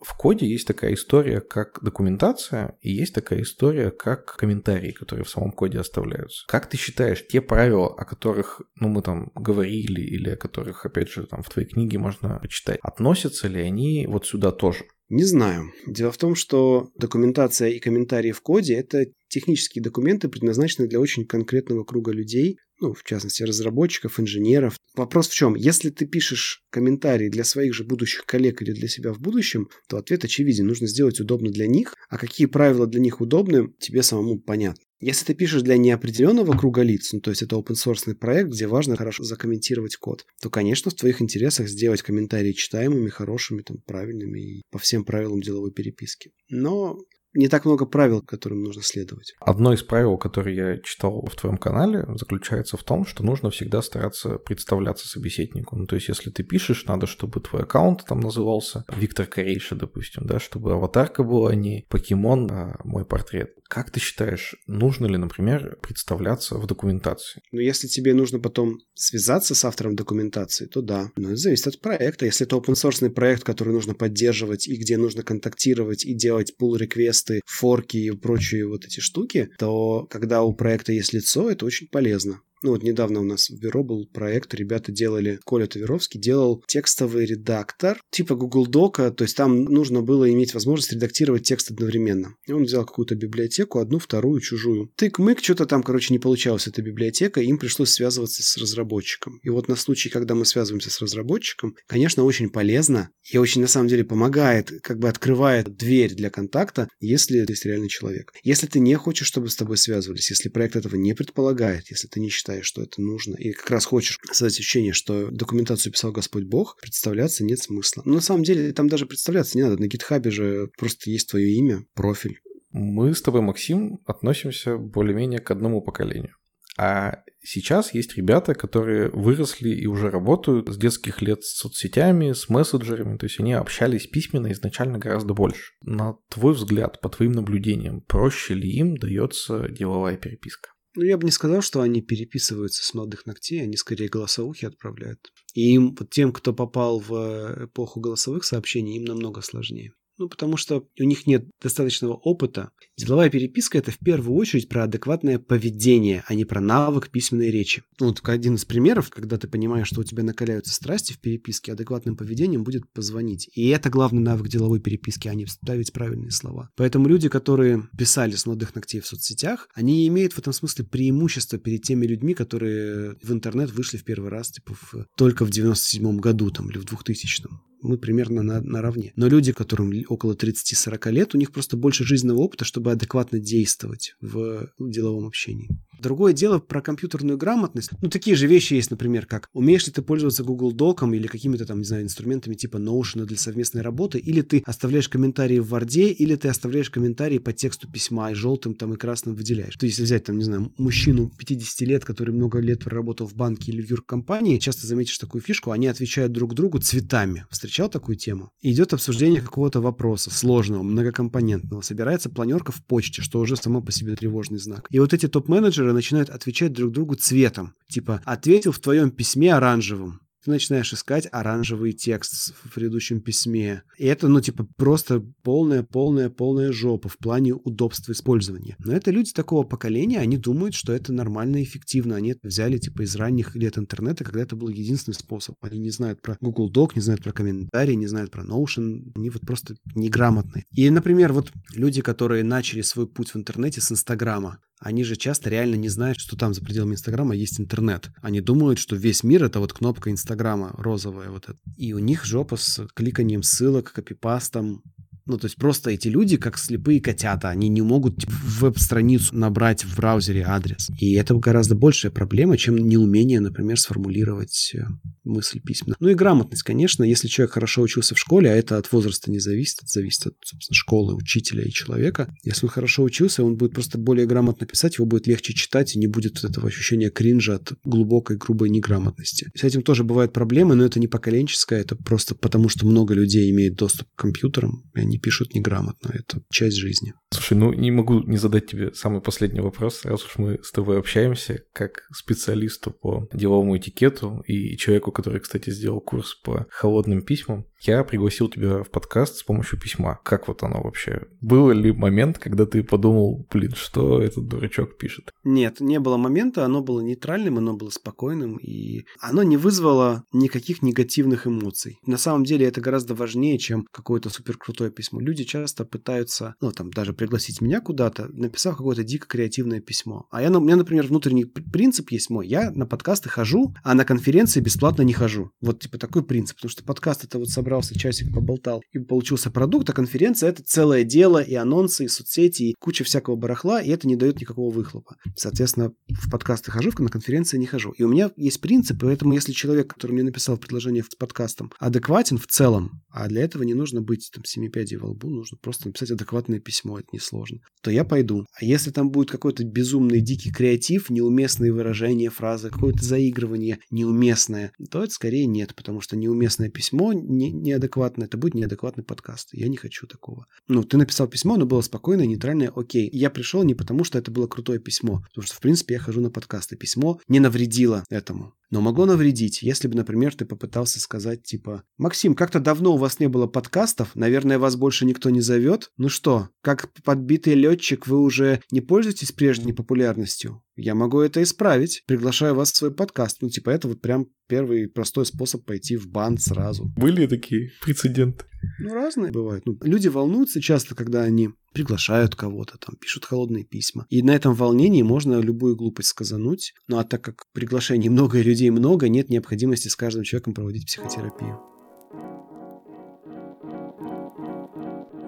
в коде есть такая история, как документация, и есть такая история, как комментарии, которые в самом коде оставляются. Как ты считаешь, те правила, о которых ну, мы там говорили, или о которых, опять же, там в твоей книге можно почитать, относятся ли они вот сюда тоже?
Не знаю. Дело в том, что документация и комментарии в коде – это технические документы, предназначенные для очень конкретного круга людей, ну, в частности, разработчиков, инженеров. Вопрос в чем? Если ты пишешь комментарии для своих же будущих коллег или для себя в будущем, то ответ очевиден. Нужно сделать удобно для них, а какие правила для них удобны, тебе самому понятно. Если ты пишешь для неопределенного круга лиц, ну, то есть это open source проект, где важно хорошо закомментировать код, то, конечно, в твоих интересах сделать комментарии читаемыми, хорошими, там, правильными и по всем правилам деловой переписки. Но не так много правил, которым нужно следовать.
Одно из правил, которые я читал в твоем канале, заключается в том, что нужно всегда стараться представляться собеседнику. Ну, то есть, если ты пишешь, надо, чтобы твой аккаунт там назывался Виктор Корейша, допустим, да, чтобы аватарка была не покемон, а мой портрет. Как ты считаешь, нужно ли, например, представляться в документации?
Ну, если тебе нужно потом связаться с автором документации, то да. Но это зависит от проекта. Если это open source проект, который нужно поддерживать и где нужно контактировать и делать pull реквесты форки и прочие вот эти штуки, то когда у проекта есть лицо, это очень полезно. Ну вот недавно у нас в бюро был проект, ребята делали, Коля Таверовский делал текстовый редактор, типа Google Дока, то есть там нужно было иметь возможность редактировать текст одновременно. И он взял какую-то библиотеку, одну, вторую, чужую. Тык-мык, что-то там, короче, не получалось эта библиотека, им пришлось связываться с разработчиком. И вот на случай, когда мы связываемся с разработчиком, конечно, очень полезно и очень, на самом деле, помогает, как бы открывает дверь для контакта, если ты есть реальный человек. Если ты не хочешь, чтобы с тобой связывались, если проект этого не предполагает, если ты не считаешь считаешь, что это нужно, и как раз хочешь создать ощущение, что документацию писал Господь Бог, представляться нет смысла. Но на самом деле там даже представляться не надо. На гитхабе же просто есть твое имя, профиль.
Мы с тобой, Максим, относимся более-менее к одному поколению. А сейчас есть ребята, которые выросли и уже работают с детских лет с соцсетями, с мессенджерами, то есть они общались письменно изначально гораздо больше. На твой взгляд, по твоим наблюдениям, проще ли им дается деловая переписка?
Ну, я бы не сказал, что они переписываются с молодых ногтей, они скорее голосовухи отправляют. И им, вот тем, кто попал в эпоху голосовых сообщений, им намного сложнее. Ну, потому что у них нет достаточного опыта. Деловая переписка – это в первую очередь про адекватное поведение, а не про навык письменной речи. Ну, вот один из примеров, когда ты понимаешь, что у тебя накаляются страсти в переписке, адекватным поведением будет позвонить. И это главный навык деловой переписки, а не вставить правильные слова. Поэтому люди, которые писали с молодых ногтей в соцсетях, они имеют в этом смысле преимущество перед теми людьми, которые в интернет вышли в первый раз типа в, только в 97 году там, или в 2000 -м мы примерно на, наравне. Но люди, которым около 30-40 лет, у них просто больше жизненного опыта, чтобы адекватно действовать в деловом общении. Другое дело про компьютерную грамотность. Ну, такие же вещи есть, например, как умеешь ли ты пользоваться Google Доком или какими-то там, не знаю, инструментами типа Notion для совместной работы, или ты оставляешь комментарии в Word, или ты оставляешь комментарии по тексту письма и желтым там и красным выделяешь. То есть, если взять там, не знаю, мужчину 50 лет, который много лет проработал в банке или в юркомпании, часто заметишь такую фишку, они отвечают друг другу цветами. Встречал такую тему? И идет обсуждение какого-то вопроса сложного, многокомпонентного. Собирается планерка в почте, что уже само по себе тревожный знак. И вот эти топ-менеджеры начинают отвечать друг другу цветом. Типа, ответил в твоем письме оранжевым ты начинаешь искать оранжевый текст в предыдущем письме. И это, ну, типа, просто полная, полная, полная жопа в плане удобства использования. Но это люди такого поколения, они думают, что это нормально и эффективно. Они это взяли, типа, из ранних лет интернета, когда это был единственный способ. Они не знают про Google Doc, не знают про комментарии, не знают про Notion. Они вот просто неграмотные. И, например, вот люди, которые начали свой путь в интернете с Инстаграма, они же часто реально не знают, что там за пределами Инстаграма есть интернет. Они думают, что весь мир — это вот кнопка Инстаграма розовая вот эта. И у них жопа с кликанием ссылок, копипастом, ну, то есть просто эти люди, как слепые котята, они не могут типа, веб-страницу набрать в браузере адрес. И это гораздо большая проблема, чем неумение, например, сформулировать э, мысль письменно. Ну и грамотность, конечно, если человек хорошо учился в школе, а это от возраста не зависит, это зависит от, собственно, школы, учителя и человека. Если он хорошо учился, он будет просто более грамотно писать, его будет легче читать, и не будет этого ощущения кринжа от глубокой, грубой неграмотности. С этим тоже бывают проблемы, но это не поколенческое, это просто потому, что много людей имеют доступ к компьютерам, и они они пишут неграмотно. Это часть жизни.
Слушай, ну не могу не задать тебе самый последний вопрос, раз уж мы с тобой общаемся, как специалисту по деловому этикету и человеку, который, кстати, сделал курс по холодным письмам. Я пригласил тебя в подкаст с помощью письма. Как вот оно вообще? Был ли момент, когда ты подумал, блин, что этот дурачок пишет?
Нет, не было момента, оно было нейтральным, оно было спокойным, и оно не вызвало никаких негативных эмоций. На самом деле это гораздо важнее, чем какое-то супер крутое письмо. Люди часто пытаются, ну, там, даже пригласить меня куда-то, написав какое-то дико креативное письмо. А я, ну, у меня, например, внутренний принцип есть мой. Я на подкасты хожу, а на конференции бесплатно не хожу. Вот, типа, такой принцип. Потому что подкаст это вот собрался, часик поболтал, и получился продукт, а конференция это целое дело, и анонсы, и соцсети, и куча всякого барахла, и это не дает никакого выхлопа. Соответственно, в подкасты хожу, на конференции не хожу. И у меня есть принцип, поэтому если человек, который мне написал предложение с подкастом, адекватен в целом, а для этого не нужно быть там 7 5 гвоздей во лбу, нужно просто написать адекватное письмо, это несложно, то я пойду. А если там будет какой-то безумный дикий креатив, неуместные выражения, фразы, какое-то заигрывание неуместное, то это скорее нет, потому что неуместное письмо не, неадекватное, это будет неадекватный подкаст. Я не хочу такого. Ну, ты написал письмо, оно было спокойное, нейтральное, окей. Я пришел не потому, что это было крутое письмо, потому что, в принципе, я хожу на подкасты. Письмо не навредило этому но могло навредить, если бы, например, ты попытался сказать типа «Максим, как-то давно у вас не было подкастов, наверное, вас больше никто не зовет? Ну что, как подбитый летчик вы уже не пользуетесь прежней популярностью? Я могу это исправить, приглашаю вас в свой подкаст». Ну типа это вот прям первый простой способ пойти в бан сразу.
Были такие прецеденты?
Ну, разные бывают. Ну, люди волнуются часто, когда они приглашают кого-то, там, пишут холодные письма. И на этом волнении можно любую глупость сказануть. Ну, а так как приглашений много и людей много, нет необходимости с каждым человеком проводить психотерапию.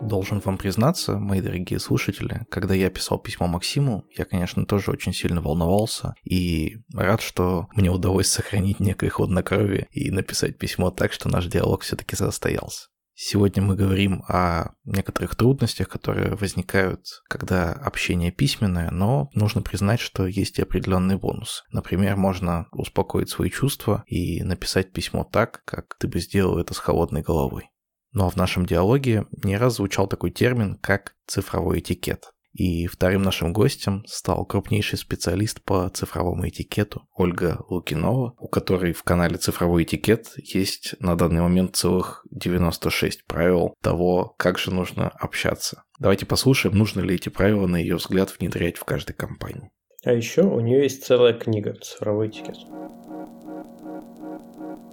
Должен вам признаться, мои дорогие слушатели, когда я писал письмо Максиму, я, конечно, тоже очень сильно волновался и рад, что мне удалось сохранить некое хладнокровие и написать письмо так, что наш диалог все-таки состоялся. Сегодня мы говорим о некоторых трудностях, которые возникают, когда общение письменное, но нужно признать, что есть и определенные бонусы. Например, можно успокоить свои чувства и написать письмо так, как ты бы сделал это с холодной головой. Ну а в нашем диалоге не раз звучал такой термин, как цифровой этикет. И вторым нашим гостем стал крупнейший специалист по цифровому этикету Ольга Лукинова, у которой в канале «Цифровой этикет» есть на данный момент целых 96 правил того, как же нужно общаться. Давайте послушаем, нужно ли эти правила, на ее взгляд, внедрять в каждой компании.
А еще у нее есть целая книга «Цифровой этикет».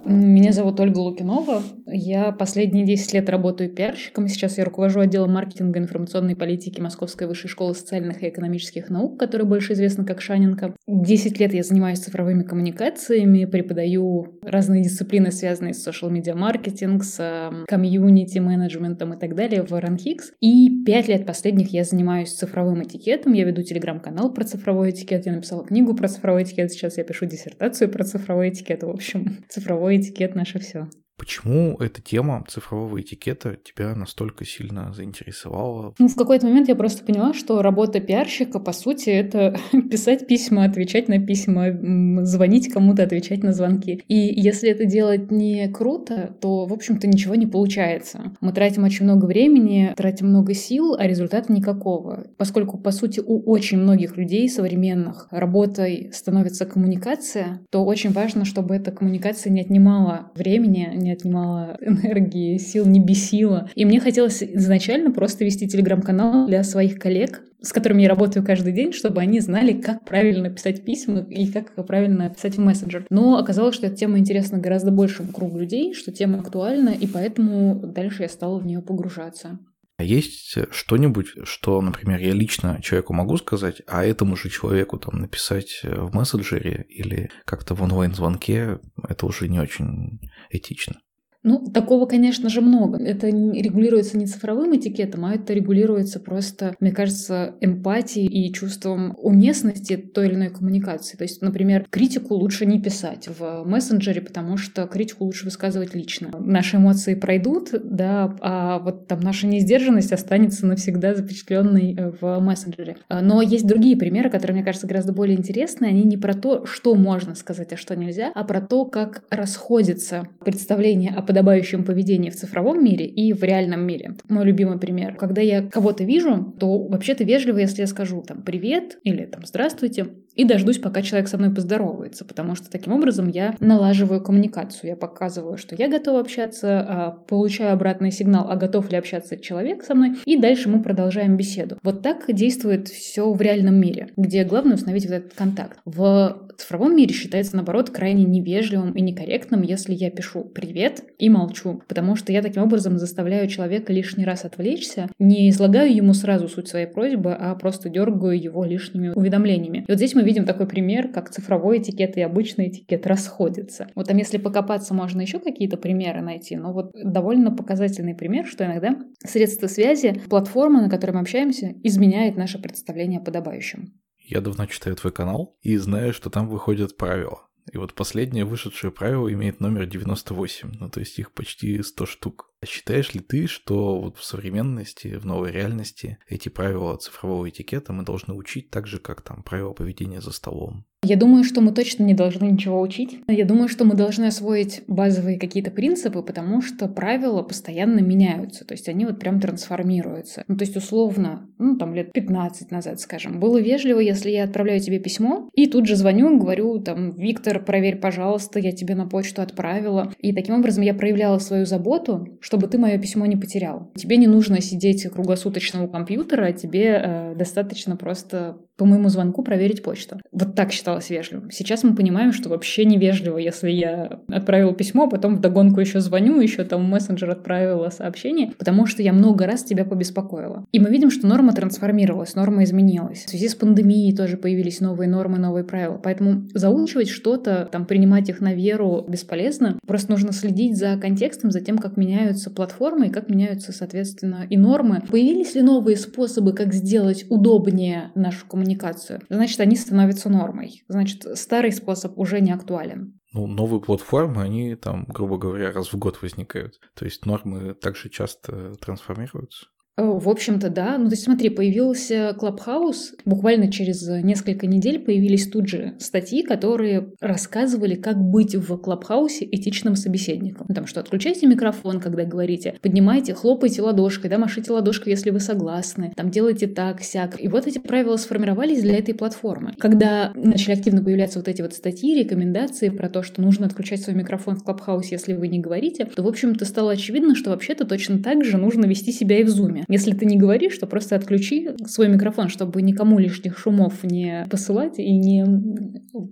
Меня зовут Ольга Лукинова. Я последние 10 лет работаю пиарщиком. Сейчас я руковожу отделом маркетинга и информационной политики Московской высшей школы социальных и экономических наук, которая больше известна как Шаненко. 10 лет я занимаюсь цифровыми коммуникациями, преподаю разные дисциплины, связанные с social media маркетинг, с эм, комьюнити менеджментом и так далее в Runhix. И 5 лет последних я занимаюсь цифровым этикетом. Я веду телеграм-канал про цифровой этикет, я написала книгу про цифровой этикет, сейчас я пишу диссертацию про цифровой этикет. В общем, цифровой этикет наше все.
Почему эта тема цифрового этикета тебя настолько сильно заинтересовала?
Ну, в какой-то момент я просто поняла, что работа пиарщика, по сути, это писать письма, отвечать на письма, звонить кому-то, отвечать на звонки. И если это делать не круто, то, в общем-то, ничего не получается. Мы тратим очень много времени, тратим много сил, а результата никакого. Поскольку, по сути, у очень многих людей современных работой становится коммуникация, то очень важно, чтобы эта коммуникация не отнимала времени, не отнимала энергии, сил, не бесила. И мне хотелось изначально просто вести телеграм-канал для своих коллег, с которыми я работаю каждый день, чтобы они знали, как правильно писать письма и как правильно писать в мессенджер. Но оказалось, что эта тема интересна гораздо большему кругу людей, что тема актуальна, и поэтому дальше я стала в нее погружаться.
А есть что-нибудь, что, например, я лично человеку могу сказать, а этому же человеку там написать в мессенджере или как-то в онлайн-звонке, это уже не очень этично?
Ну, такого, конечно же, много. Это регулируется не цифровым этикетом, а это регулируется просто, мне кажется, эмпатией и чувством уместности той или иной коммуникации. То есть, например, критику лучше не писать в мессенджере, потому что критику лучше высказывать лично. Наши эмоции пройдут, да, а вот там наша несдержанность останется навсегда запечатленной э, в мессенджере. А, но есть другие примеры, которые, мне кажется, гораздо более интересные. Они не про то, что можно сказать, а что нельзя, а про то, как расходится представление о подобающем поведении в цифровом мире и в реальном мире. Мой любимый пример. Когда я кого-то вижу, то вообще-то вежливо, если я скажу там «привет» или там «здравствуйте», и дождусь, пока человек со мной поздоровается, потому что таким образом я налаживаю коммуникацию, я показываю, что я готова общаться, а, получаю обратный сигнал, а готов ли общаться человек со мной, и дальше мы продолжаем беседу. Вот так действует все в реальном мире, где главное установить вот этот контакт. В цифровом мире считается, наоборот, крайне невежливым и некорректным, если я пишу «привет» и молчу, потому что я таким образом заставляю человека лишний раз отвлечься, не излагаю ему сразу суть своей просьбы, а просто дергаю его лишними уведомлениями. И вот здесь мы видим такой пример, как цифровой этикет и обычный этикет расходятся. Вот там, если покопаться, можно еще какие-то примеры найти, но вот довольно показательный пример, что иногда средства связи, платформа, на которой мы общаемся, изменяет наше представление о подобающем.
Я давно читаю твой канал и знаю, что там выходят правила. И вот последнее вышедшее правило имеет номер 98, ну то есть их почти 100 штук. А считаешь ли ты, что вот в современности, в новой реальности эти правила цифрового этикета мы должны учить так же, как там правила поведения за столом?
Я думаю, что мы точно не должны ничего учить. Я думаю, что мы должны освоить базовые какие-то принципы, потому что правила постоянно меняются. То есть они вот прям трансформируются. Ну, то есть условно, ну там лет 15 назад, скажем, было вежливо, если я отправляю тебе письмо, и тут же звоню, говорю, там, Виктор, проверь, пожалуйста, я тебе на почту отправила. И таким образом я проявляла свою заботу, чтобы ты мое письмо не потерял. Тебе не нужно сидеть круглосуточно у компьютера, тебе э, достаточно просто по моему звонку проверить почту. Вот так считалось вежливым. Сейчас мы понимаем, что вообще невежливо, если я отправила письмо, а потом вдогонку еще звоню, еще там мессенджер отправила сообщение, потому что я много раз тебя побеспокоила. И мы видим, что норма трансформировалась, норма изменилась. В связи с пандемией тоже появились новые нормы, новые правила. Поэтому заучивать что-то, там, принимать их на веру бесполезно. Просто нужно следить за контекстом, за тем, как меняются платформы и как меняются, соответственно, и нормы. Появились ли новые способы, как сделать удобнее нашу коммуникацию, значит, они становятся нормой. Значит, старый способ уже не актуален.
Ну, новые платформы, они там, грубо говоря, раз в год возникают. То есть нормы также часто трансформируются.
Э, в общем-то, да. Ну, то есть смотри, появился Клабхаус. Буквально через несколько недель появились тут же статьи, которые рассказывали, как быть в Клабхаусе этичным собеседником. Ну, там что, отключайте микрофон, когда говорите, поднимайте, хлопайте ладошкой, да, машите ладошкой, если вы согласны, там делайте так, сяк. И вот эти правила сформировались для этой платформы. Когда начали активно появляться вот эти вот статьи, рекомендации про то, что нужно отключать свой микрофон в Клабхаусе, если вы не говорите, то, в общем-то, стало очевидно, что вообще-то точно так же нужно вести себя и в Зуме. Если ты не говоришь, то просто отключи свой микрофон, чтобы никому лишних шумов не посылать и не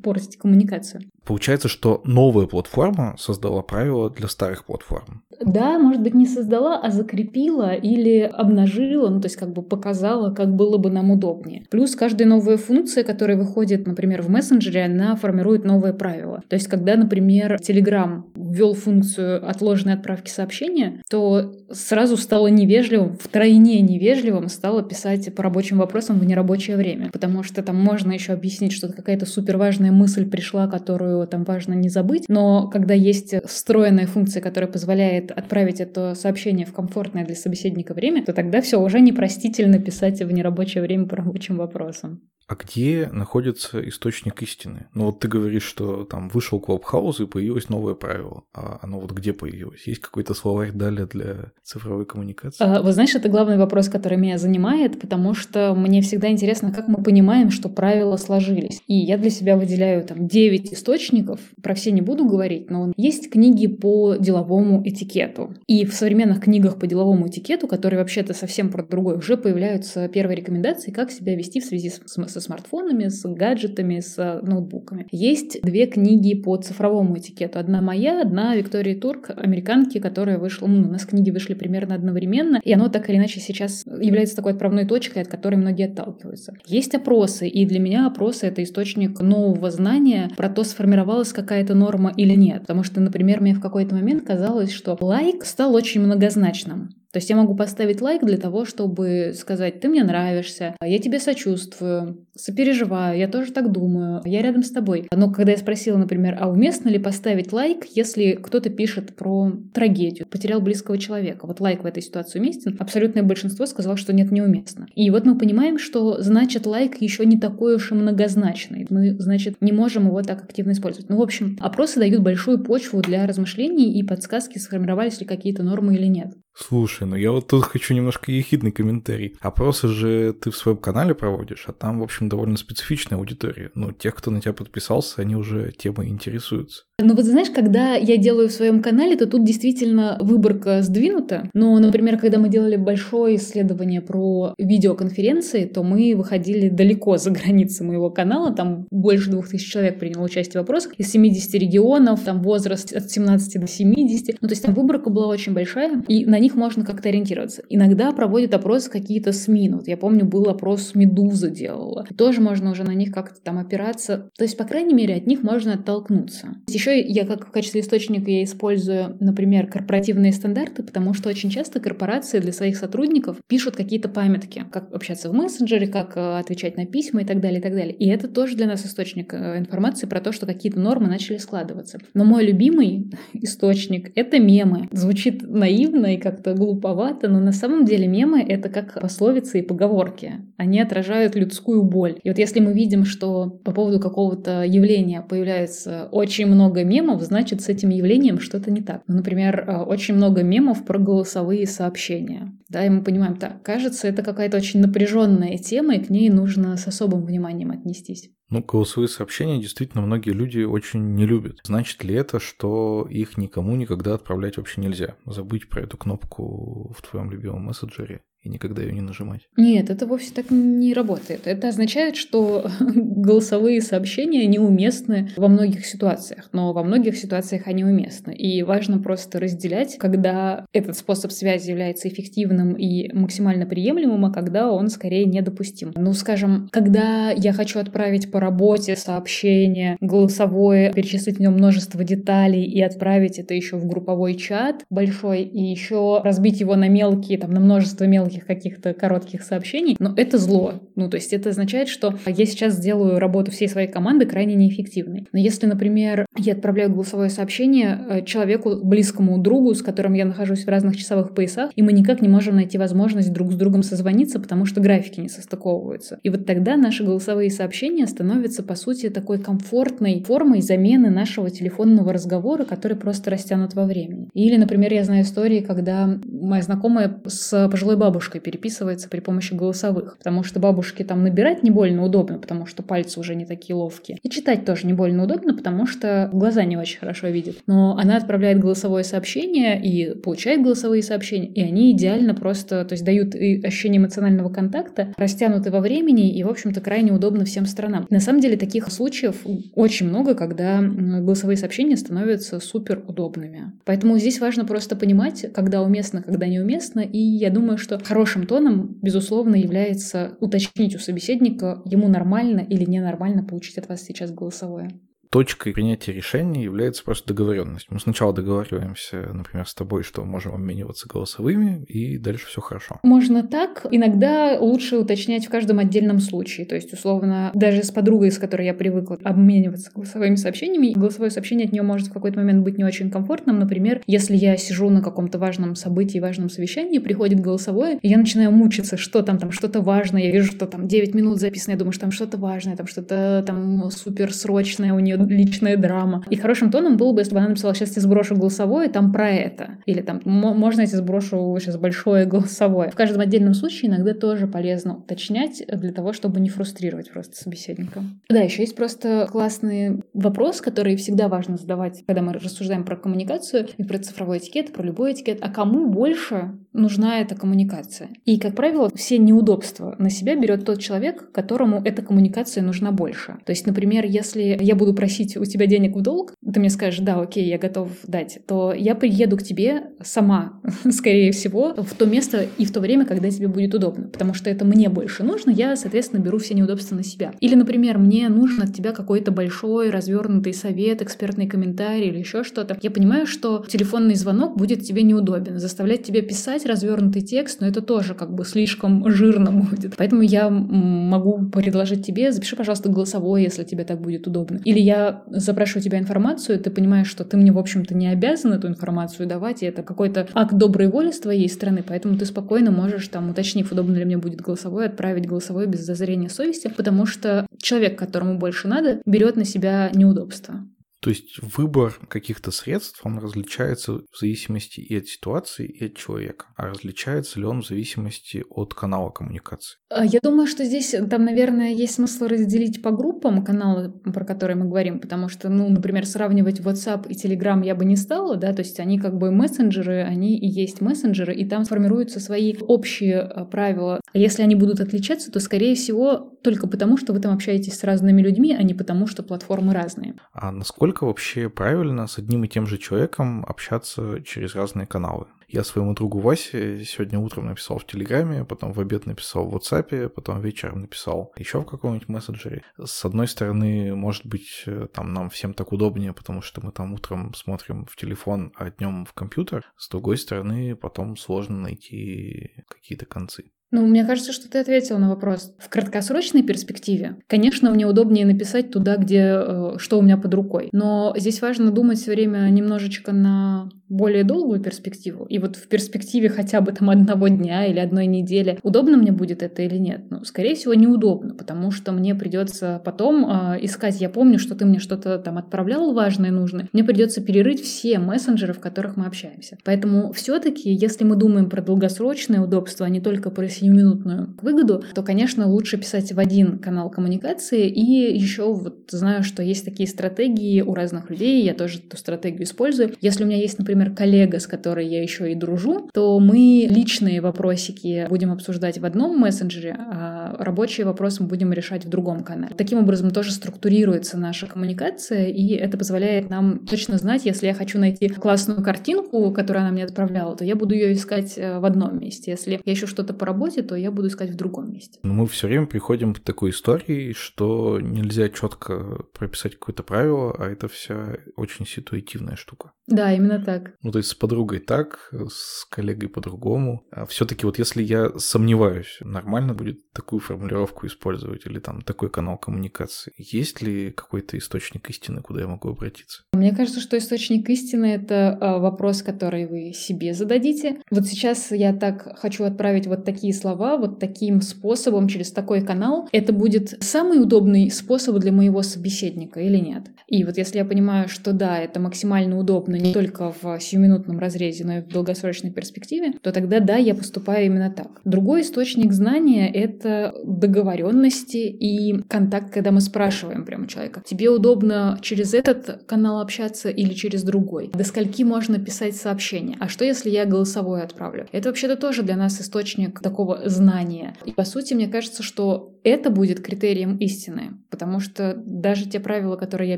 портить коммуникацию.
Получается, что новая платформа создала правила для старых платформ.
Да, может быть, не создала, а закрепила или обнажила, ну, то есть как бы показала, как было бы нам удобнее. Плюс каждая новая функция, которая выходит, например, в мессенджере, она формирует новые правила. То есть когда, например, Telegram ввел функцию отложенной отправки сообщения, то сразу стало невежливым, втройне невежливым стало писать по рабочим вопросам в нерабочее время. Потому что там можно еще объяснить, что какая-то супер важная мысль пришла, которую там важно не забыть. Но когда есть встроенная функция, которая позволяет отправить это сообщение в комфортное для собеседника время, то тогда все уже непростительно писать в нерабочее время по рабочим вопросам.
А где находится источник истины? Ну вот ты говоришь, что там вышел Клабхаус и появилось новое правило. А оно вот где появилось? Есть какой-то словарь далее для цифровой коммуникации?
А, вы знаешь, это главный вопрос, который меня занимает, потому что мне всегда интересно, как мы понимаем, что правила сложились. И я для себя выделяю там 9 источников, про все не буду говорить, но есть книги по деловому этикету. И в современных книгах по деловому этикету, которые вообще-то совсем про другое, уже появляются первые рекомендации, как себя вести в связи с, с смартфонами, с гаджетами, с э, ноутбуками. Есть две книги по цифровому этикету. Одна моя, одна Виктории Турк, американки, которая вышла, ну, у нас книги вышли примерно одновременно, и оно так или иначе сейчас является такой отправной точкой, от которой многие отталкиваются. Есть опросы, и для меня опросы — это источник нового знания про то, сформировалась какая-то норма или нет. Потому что, например, мне в какой-то момент казалось, что лайк стал очень многозначным. То есть я могу поставить лайк для того, чтобы сказать, ты мне нравишься, я тебе сочувствую, сопереживаю, я тоже так думаю, я рядом с тобой. Но когда я спросила, например, а уместно ли поставить лайк, если кто-то пишет про трагедию, потерял близкого человека, вот лайк в этой ситуации уместен, абсолютное большинство сказало, что нет, неуместно. И вот мы понимаем, что значит лайк еще не такой уж и многозначный. Мы, значит, не можем его так активно использовать. Ну, в общем, опросы дают большую почву для размышлений и подсказки, сформировались ли какие-то нормы или нет.
Слушай, ну я вот тут хочу немножко ехидный комментарий. Опросы же ты в своем канале проводишь, а там, в общем, довольно специфичная аудитория. Ну, тех, кто на тебя подписался, они уже темой интересуются.
Ну вот знаешь, когда я делаю в своем канале, то тут действительно выборка сдвинута. Но, например, когда мы делали большое исследование про видеоконференции, то мы выходили далеко за границы моего канала. Там больше двух тысяч человек приняло участие в вопросах из 70 регионов, там возраст от 17 до 70. Ну то есть там выборка была очень большая, и на них можно как-то ориентироваться. Иногда проводят опросы какие-то СМИ. Ну, вот я помню, был опрос «Медуза» делала. Тоже можно уже на них как-то там опираться. То есть, по крайней мере, от них можно оттолкнуться. Еще я как в качестве источника я использую, например, корпоративные стандарты, потому что очень часто корпорации для своих сотрудников пишут какие-то памятки, как общаться в мессенджере, как э, отвечать на письма и так далее, и так далее. И это тоже для нас источник э, информации про то, что какие-то нормы начали складываться. Но мой любимый источник — это мемы. Звучит наивно и как-то глуповато, но на самом деле мемы — это как пословицы и поговорки. Они отражают людскую боль. И вот если мы видим, что по поводу какого-то явления появляется очень много мемов, значит, с этим явлением что-то не так. Ну, например, э, очень много мемов про голосовые сообщения. Да, и мы понимаем, так, кажется, это какая-то очень напряженная тема, и к ней нужно с особым вниманием отнестись.
Ну, голосовые сообщения действительно многие люди очень не любят. Значит ли это, что их никому никогда отправлять вообще нельзя? Забыть про эту кнопку в твоем любимом мессенджере и никогда ее не нажимать.
Нет, это вовсе так не работает. Это означает, что голосовые сообщения неуместны во многих ситуациях, но во многих ситуациях они уместны. И важно просто разделять, когда этот способ связи является эффективным и максимально приемлемым, а когда он скорее недопустим. Ну, скажем, когда я хочу отправить по работе сообщение голосовое, перечислить в нем множество деталей и отправить это еще в групповой чат большой, и еще разбить его на мелкие, там, на множество мелких мелких каких-то коротких сообщений, но это зло. Ну, то есть это означает, что я сейчас сделаю работу всей своей команды крайне неэффективной. Но если, например, я отправляю голосовое сообщение э, человеку, близкому другу, с которым я нахожусь в разных часовых поясах, и мы никак не можем найти возможность друг с другом созвониться, потому что графики не состыковываются. И вот тогда наши голосовые сообщения становятся, по сути, такой комфортной формой замены нашего телефонного разговора, который просто растянут во времени. Или, например, я знаю истории, когда моя знакомая с пожилой бабушкой бабушкой переписывается при помощи голосовых, потому что бабушке там набирать не больно удобно, потому что пальцы уже не такие ловкие. И читать тоже не больно удобно, потому что глаза не очень хорошо видят. Но она отправляет голосовое сообщение и получает голосовые сообщения, и они идеально просто, то есть дают и ощущение эмоционального контакта, растянуты во времени и, в общем-то, крайне удобно всем сторонам. На самом деле таких случаев очень много, когда голосовые сообщения становятся супер удобными. Поэтому здесь важно просто понимать, когда уместно, когда неуместно, и я думаю, что хорошим тоном, безусловно, является уточнить у собеседника, ему нормально или ненормально получить от вас сейчас голосовое
точкой принятия решения является просто договоренность. Мы сначала договариваемся, например, с тобой, что можем обмениваться голосовыми, и дальше все хорошо.
Можно так. Иногда лучше уточнять в каждом отдельном случае. То есть, условно, даже с подругой, с которой я привыкла обмениваться голосовыми сообщениями, голосовое сообщение от нее может в какой-то момент быть не очень комфортным. Например, если я сижу на каком-то важном событии, важном совещании, приходит голосовое, и я начинаю мучиться, что там, там что-то важное. Я вижу, что там 9 минут записано, я думаю, что там что-то важное, там что-то там супер срочное у нее личная драма. И хорошим тоном было бы, если бы она написала, сейчас я сброшу голосовое, там про это. Или там, можно я тебе сброшу сейчас большое голосовое. В каждом отдельном случае иногда тоже полезно уточнять для того, чтобы не фрустрировать просто собеседника. Да, еще есть просто классный вопрос, который всегда важно задавать, когда мы рассуждаем про коммуникацию и про цифровой этикет, про любой этикет. А кому больше нужна эта коммуникация? И, как правило, все неудобства на себя берет тот человек, которому эта коммуникация нужна больше. То есть, например, если я буду просить просить у тебя денег в долг, ты мне скажешь, да, окей, я готов дать, то я приеду к тебе сама, скорее всего, в то место и в то время, когда тебе будет удобно, потому что это мне больше нужно, я, соответственно, беру все неудобства на себя. Или, например, мне нужен от тебя какой-то большой развернутый совет, экспертный комментарий или еще что-то. Я понимаю, что телефонный звонок будет тебе неудобен, заставлять тебя писать развернутый текст, но это тоже как бы слишком жирно будет. Поэтому я могу предложить тебе, запиши, пожалуйста, голосовое, если тебе так будет удобно. Или я запрошу у тебя информацию, ты понимаешь, что ты мне, в общем-то, не обязан эту информацию давать, и это какой-то акт доброй воли с твоей стороны, поэтому ты спокойно можешь, там, уточнив, удобно ли мне будет голосовой, отправить голосовой без зазрения совести, потому что человек, которому больше надо, берет на себя неудобства.
То есть выбор каких-то средств, он различается в зависимости и от ситуации, и от человека. А различается ли он в зависимости от канала коммуникации?
А, я думаю, что здесь, там, наверное, есть смысл разделить по группам каналы, про которые мы говорим, потому что, ну, например, сравнивать WhatsApp и Telegram я бы не стала, да, то есть они как бы мессенджеры, они и есть мессенджеры, и там формируются свои общие а, правила. А если они будут отличаться, то, скорее всего, только потому, что вы там общаетесь с разными людьми, а не потому, что платформы разные.
А насколько насколько вообще правильно с одним и тем же человеком общаться через разные каналы? Я своему другу Васе сегодня утром написал в Телеграме, потом в обед написал в WhatsApp, потом вечером написал еще в каком-нибудь мессенджере. С одной стороны, может быть, там нам всем так удобнее, потому что мы там утром смотрим в телефон, а днем в компьютер. С другой стороны, потом сложно найти какие-то концы.
Ну, мне кажется, что ты ответил на вопрос. В краткосрочной перспективе, конечно, мне удобнее написать туда, где э, что у меня под рукой. Но здесь важно думать все время немножечко на более долгую перспективу. И вот в перспективе хотя бы там одного дня или одной недели, удобно мне будет это или нет? Ну, скорее всего, неудобно, потому что мне придется потом э, искать. Я помню, что ты мне что-то там отправлял важное, нужное. Мне придется перерыть все мессенджеры, в которых мы общаемся. Поэтому все-таки, если мы думаем про долгосрочное удобство, а не только про сиюминутную выгоду, то, конечно, лучше писать в один канал коммуникации. И еще вот знаю, что есть такие стратегии у разных людей. Я тоже эту стратегию использую. Если у меня есть, например, например, коллега, с которой я еще и дружу, то мы личные вопросики будем обсуждать в одном мессенджере, а рабочие вопросы мы будем решать в другом канале. Таким образом тоже структурируется наша коммуникация, и это позволяет нам точно знать, если я хочу найти классную картинку, которую она мне отправляла, то я буду ее искать э, в одном месте. Если я ищу что-то по работе, то я буду искать в другом месте.
Но мы все время приходим к такой истории, что нельзя четко прописать какое-то правило, а это вся очень ситуативная штука.
Да, именно так.
Ну, то есть с подругой так, с коллегой по-другому. А все-таки вот если я сомневаюсь, нормально будет такую формулировку использовать или там такой канал коммуникации? Есть ли какой-то источник истины, куда я могу обратиться?
Мне кажется, что источник истины — это а, вопрос, который вы себе зададите. Вот сейчас я так хочу отправить вот такие слова, вот таким способом, через такой канал. Это будет самый удобный способ для моего собеседника или нет? И вот если я понимаю, что да, это максимально удобно не только в в сиюминутном разрезе, но и в долгосрочной перспективе, то тогда да, я поступаю именно так. Другой источник знания — это договоренности и контакт, когда мы спрашиваем прямо человека, тебе удобно через этот канал общаться или через другой? До скольки можно писать сообщение? А что, если я голосовое отправлю? Это вообще-то тоже для нас источник такого знания. И по сути, мне кажется, что это будет критерием истины, потому что даже те правила, которые я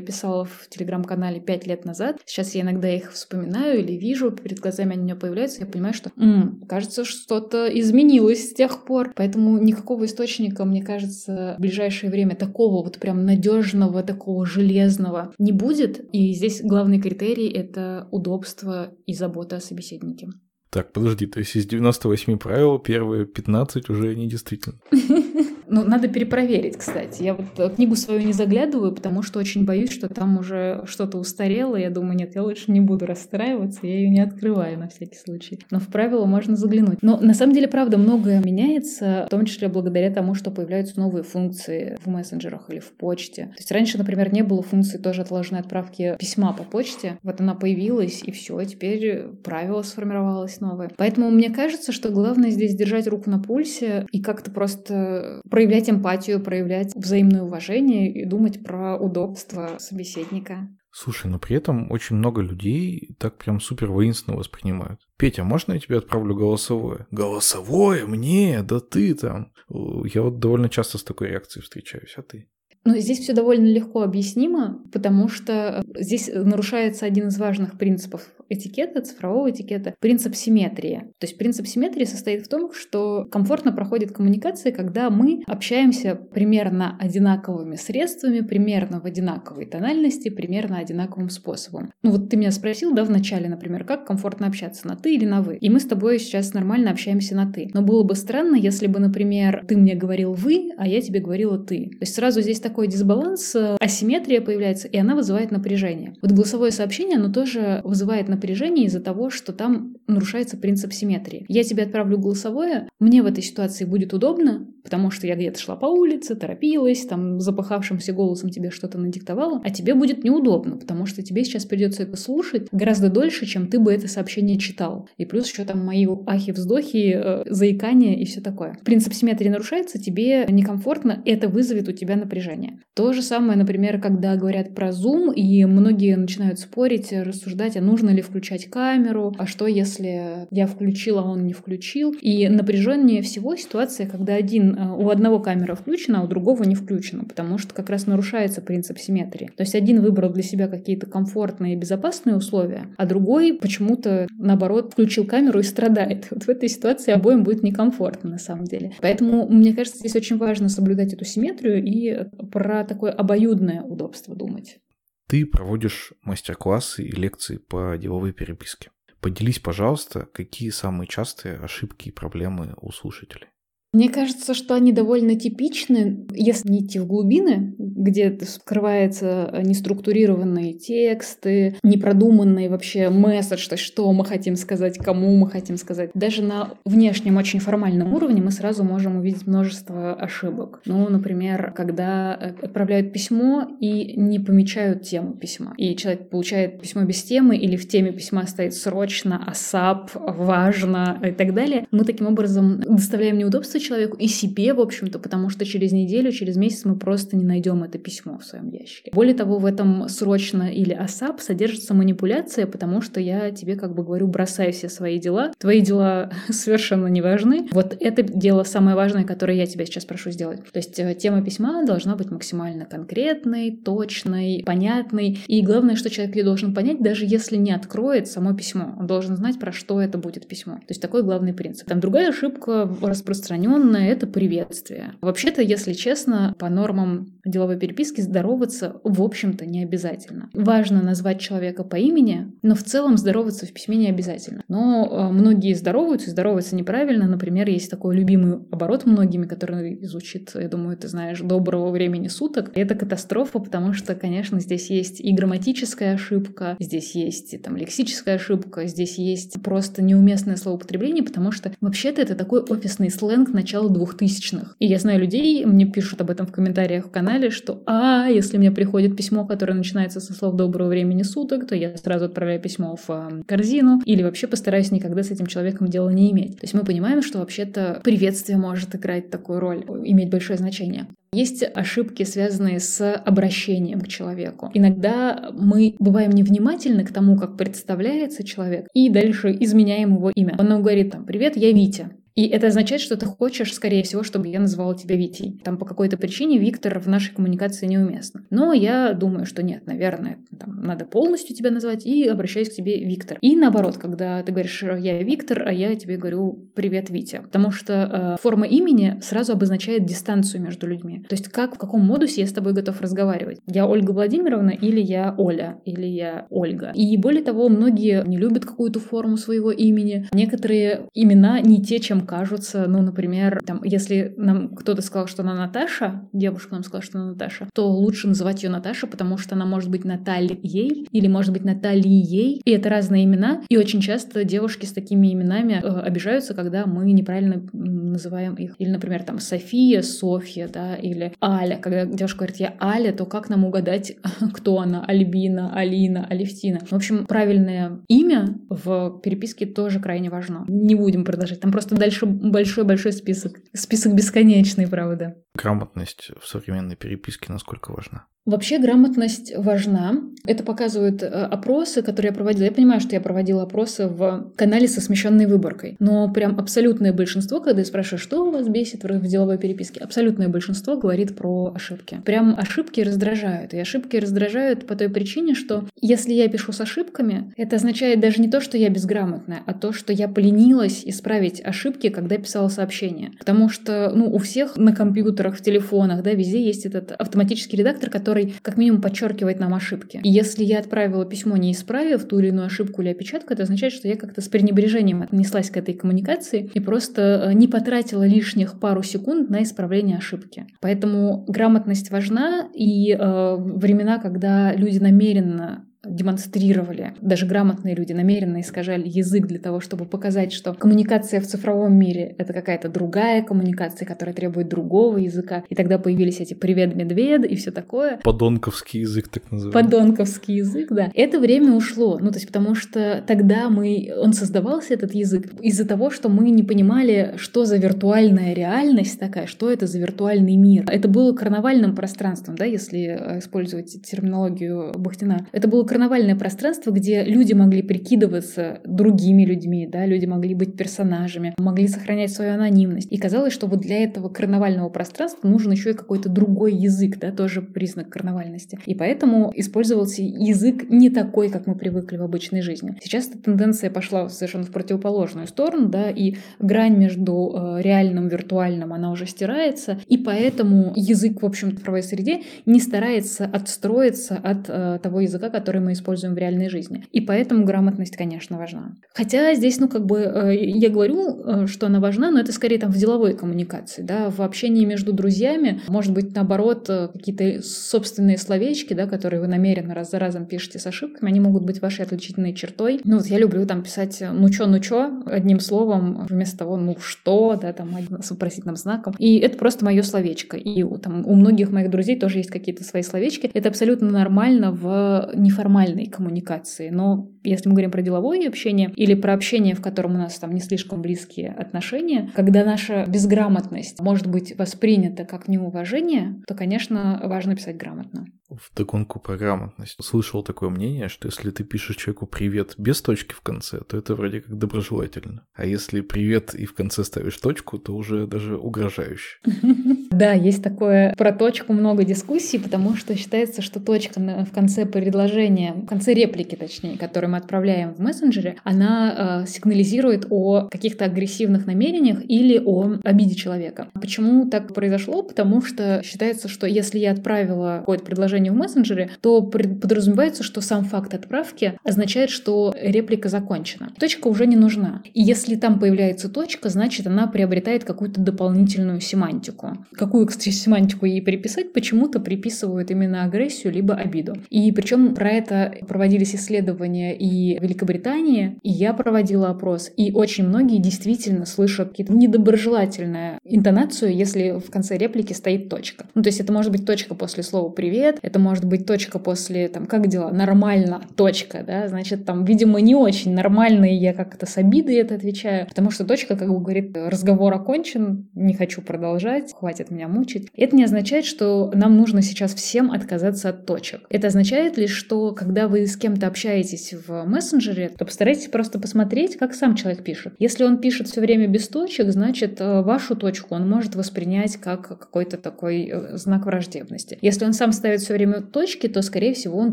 писала в телеграм-канале пять лет назад, сейчас я иногда их вспоминаю или вижу, перед глазами они у меня появляются, я понимаю, что м-м, кажется, что-то изменилось с тех пор, поэтому никакого источника, мне кажется, в ближайшее время такого вот прям надежного, такого железного не будет, и здесь главный критерий — это удобство и забота о собеседнике.
Так, подожди, то есть из 98 правил первые 15 уже недействительны?
Ну, надо перепроверить, кстати. Я вот э, книгу свою не заглядываю, потому что очень боюсь, что там уже что-то устарело. Я думаю, нет, я лучше не буду расстраиваться, я ее не открываю на всякий случай. Но в правила можно заглянуть. Но на самом деле, правда, многое меняется, в том числе благодаря тому, что появляются новые функции в мессенджерах или в почте. То есть раньше, например, не было функции тоже отложенной отправки письма по почте. Вот она появилась, и все, теперь правило сформировалось новое. Поэтому мне кажется, что главное здесь держать руку на пульсе и как-то просто проявлять эмпатию, проявлять взаимное уважение и думать про удобство собеседника.
Слушай, но при этом очень много людей так прям супер воинственно воспринимают. Петя, можно я тебе отправлю голосовое? Голосовое? Мне? Да ты там. Я вот довольно часто с такой реакцией встречаюсь, а ты?
Но здесь все довольно легко объяснимо, потому что здесь нарушается один из важных принципов этикета, цифрового этикета, принцип симметрии. То есть принцип симметрии состоит в том, что комфортно проходит коммуникация, когда мы общаемся примерно одинаковыми средствами, примерно в одинаковой тональности, примерно одинаковым способом. Ну вот ты меня спросил, да, в начале, например, как комфортно общаться, на ты или на вы? И мы с тобой сейчас нормально общаемся на ты. Но было бы странно, если бы, например, ты мне говорил вы, а я тебе говорила ты. То есть сразу здесь такой дисбаланс, э, асимметрия появляется, и она вызывает напряжение. Вот голосовое сообщение, оно тоже вызывает напряжение из-за того, что там нарушается принцип симметрии. Я тебе отправлю голосовое, мне в этой ситуации будет удобно, потому что я где-то шла по улице, торопилась, там запахавшимся голосом тебе что-то надиктовала, а тебе будет неудобно, потому что тебе сейчас придется это слушать гораздо дольше, чем ты бы это сообщение читал. И плюс еще там мои ахи-вздохи, э, заикания и все такое. Принцип симметрии нарушается, тебе некомфортно, это вызовет у тебя напряжение. То же самое, например, когда говорят про Zoom, и многие начинают спорить, рассуждать, а нужно ли включать камеру, а что если я включила, а он не включил. И напряженнее всего ситуация, когда один, э, у одного камера включена, а у другого не включена, потому что как раз нарушается принцип симметрии. То есть один выбрал для себя какие-то комфортные и безопасные условия, а другой почему-то, наоборот, включил камеру и страдает. Вот в этой ситуации обоим будет некомфортно на самом деле. Поэтому, мне кажется, здесь очень важно соблюдать эту симметрию и про такое обоюдное удобство думать.
Ты проводишь мастер-классы и лекции по деловой переписке. Поделись, пожалуйста, какие самые частые ошибки и проблемы у слушателей.
Мне кажется, что они довольно типичны, если не идти в глубины, где скрываются неструктурированные тексты, непродуманный вообще месседж, то есть что мы хотим сказать, кому мы хотим сказать. Даже на внешнем очень формальном уровне мы сразу можем увидеть множество ошибок. Ну, например, когда э, отправляют письмо и не помечают тему письма. И человек получает письмо без темы или в теме письма стоит срочно, асап, важно и так далее. Мы таким образом доставляем неудобства человеку и себе, в общем-то, потому что через неделю, через месяц мы просто не найдем это письмо в своем ящике. Более того, в этом срочно или асап содержится манипуляция, потому что я тебе как бы говорю, бросай все свои дела, твои дела совершенно не важны. Вот это дело самое важное, которое я тебя сейчас прошу сделать. То есть э, тема письма должна быть максимально конкретной, точной, понятной. И главное, что человек ее должен понять, даже если не откроет само письмо. Он должен знать, про что это будет письмо. То есть такой главный принцип. Там другая ошибка распространенная распространенное — это приветствие. Вообще-то, если честно, по нормам деловой переписки здороваться, в общем-то, не обязательно. Важно назвать человека по имени, но в целом здороваться в письме не обязательно. Но э, многие здороваются, здороваются неправильно. Например, есть такой любимый оборот многими, который звучит, я думаю, ты знаешь, доброго времени суток. Это катастрофа, потому что, конечно, здесь есть и грамматическая ошибка, здесь есть и там лексическая ошибка, здесь есть просто неуместное словоупотребление, потому что вообще-то это такой офисный сленг начала двухтысячных. И я знаю людей, мне пишут об этом в комментариях в канале, что «А, если мне приходит письмо, которое начинается со слов «доброго времени суток», то я сразу отправляю письмо в э, корзину или вообще постараюсь никогда с этим человеком дела не иметь». То есть мы понимаем, что вообще-то приветствие может играть такую роль, иметь большое значение. Есть ошибки, связанные с обращением к человеку. Иногда мы бываем невнимательны к тому, как представляется человек, и дальше изменяем его имя. Он нам говорит там «Привет, я Витя». И это означает, что ты хочешь, скорее всего, чтобы я называла тебя Витей. Там по какой-то причине Виктор в нашей коммуникации неуместно. Но я думаю, что нет, наверное, там, надо полностью тебя назвать и обращаюсь к тебе Виктор. И наоборот, когда ты говоришь «я Виктор», а я тебе говорю «привет, Витя». Потому что э, форма имени сразу обозначает дистанцию между людьми. То есть как, в каком модусе я с тобой готов разговаривать. Я Ольга Владимировна или я Оля, или я Ольга. И более того, многие не любят какую-то форму своего имени. Некоторые имена не те, чем кажутся, ну, например, там, если нам кто-то сказал, что она Наташа, девушка нам сказала, что она Наташа, то лучше называть ее Наташа, потому что она может быть Натальей или может быть Натальей, и это разные имена, и очень часто девушки с такими именами э, обижаются, когда мы неправильно называем их. Или, например, там София, Софья, да, или Аля. Когда девушка говорит, я Аля, то как нам угадать, кто она? Альбина, Алина, Алевтина. В общем, правильное имя в переписке тоже крайне важно. Не будем продолжать. Там просто дальше большой-большой список. Список бесконечный, правда.
Грамотность в современной переписке насколько важна?
Вообще грамотность важна. Это показывают э, опросы, которые я проводила. Я понимаю, что я проводила опросы в канале со смещенной выборкой. Но прям абсолютное большинство, когда я спрашиваю, что у вас бесит в деловой переписке, абсолютное большинство говорит про ошибки. Прям ошибки раздражают. И ошибки раздражают по той причине, что если я пишу с ошибками, это означает даже не то, что я безграмотная, а то, что я поленилась исправить ошибки, когда писала сообщение. Потому что, ну, у всех на компьютерах, в телефонах, да, везде есть этот автоматический редактор, который который как минимум подчеркивает нам ошибки. И если я отправила письмо, не исправив ту или иную ошибку или опечатку, это означает, что я как-то с пренебрежением отнеслась к этой коммуникации и просто э, не потратила лишних пару секунд на исправление ошибки. Поэтому грамотность важна, и э, времена, когда люди намеренно демонстрировали, даже грамотные люди намеренно искажали язык для того, чтобы показать, что коммуникация в цифровом мире — это какая-то другая коммуникация, которая требует другого языка. И тогда появились эти «привет, медведь» и все такое.
Подонковский язык, так называемый.
Подонковский язык, да. Это время ушло, ну, то есть потому что тогда мы, он создавался, этот язык, из-за того, что мы не понимали, что за виртуальная реальность такая, что это за виртуальный мир. Это было карнавальным пространством, да, если э, использовать терминологию Бахтина. Это было карнавальное пространство, где люди могли прикидываться другими людьми, да, люди могли быть персонажами, могли сохранять свою анонимность. И казалось, что вот для этого карнавального пространства нужен еще и какой-то другой язык, да, тоже признак карнавальности. И поэтому использовался язык не такой, как мы привыкли в обычной жизни. Сейчас эта тенденция пошла совершенно в противоположную сторону, да, и грань между э, реальным и виртуальным, она уже стирается, и поэтому язык, в общем, в цифровой среде не старается отстроиться от э, того языка, который мы используем в реальной жизни. И поэтому грамотность, конечно, важна. Хотя здесь, ну, как бы, э, я говорю, э, что она важна, но это скорее там в деловой коммуникации, да, в общении между друзьями, может быть, наоборот, э, какие-то собственные словечки, да, которые вы намеренно раз за разом пишете с ошибками, они могут быть вашей отличительной чертой. Ну, вот я люблю там писать «ну чё, ну чё», одним словом, вместо того «ну что», да, там, с вопросительным знаком. И это просто мое словечко. И там у многих моих друзей тоже есть какие-то свои словечки. Это абсолютно нормально в неформальном формальной коммуникации. Но если мы говорим про деловое общение или про общение, в котором у нас там не слишком близкие отношения, когда наша безграмотность может быть воспринята как неуважение, то, конечно, важно писать грамотно.
В догонку про грамотность. Слышал такое мнение, что если ты пишешь человеку «привет» без точки в конце, то это вроде как доброжелательно. А если «привет» и в конце ставишь точку, то уже даже угрожающе.
Да, есть такое про точку много дискуссий, потому что считается, что точка в конце предложения, в конце реплики, точнее, которую мы отправляем в мессенджере, она э, сигнализирует о каких-то агрессивных намерениях или о обиде человека. Почему так произошло? Потому что считается, что если я отправила какое-то предложение в мессенджере, то подразумевается, что сам факт отправки означает, что реплика закончена. Точка уже не нужна. И если там появляется точка, значит, она приобретает какую-то дополнительную семантику какую, семантику ей приписать, почему-то приписывают именно агрессию либо обиду. И причем про это проводились исследования и в Великобритании, и я проводила опрос, и очень многие действительно слышат какие-то недоброжелательную интонацию, если в конце реплики стоит точка. Ну, то есть это может быть точка после слова «привет», это может быть точка после, там, как дела, нормально, точка, да, значит, там, видимо, не очень нормально, и я как-то с обидой это отвечаю, потому что точка как бы говорит, разговор окончен, не хочу продолжать, хватит меня мучить. Это не означает, что нам нужно сейчас всем отказаться от точек. Это означает лишь, что когда вы с кем-то общаетесь в мессенджере, то постарайтесь просто посмотреть, как сам человек пишет. Если он пишет все время без точек, значит, э, вашу точку он может воспринять как какой-то такой э, знак враждебности. Если он сам ставит все время точки, то, скорее всего, он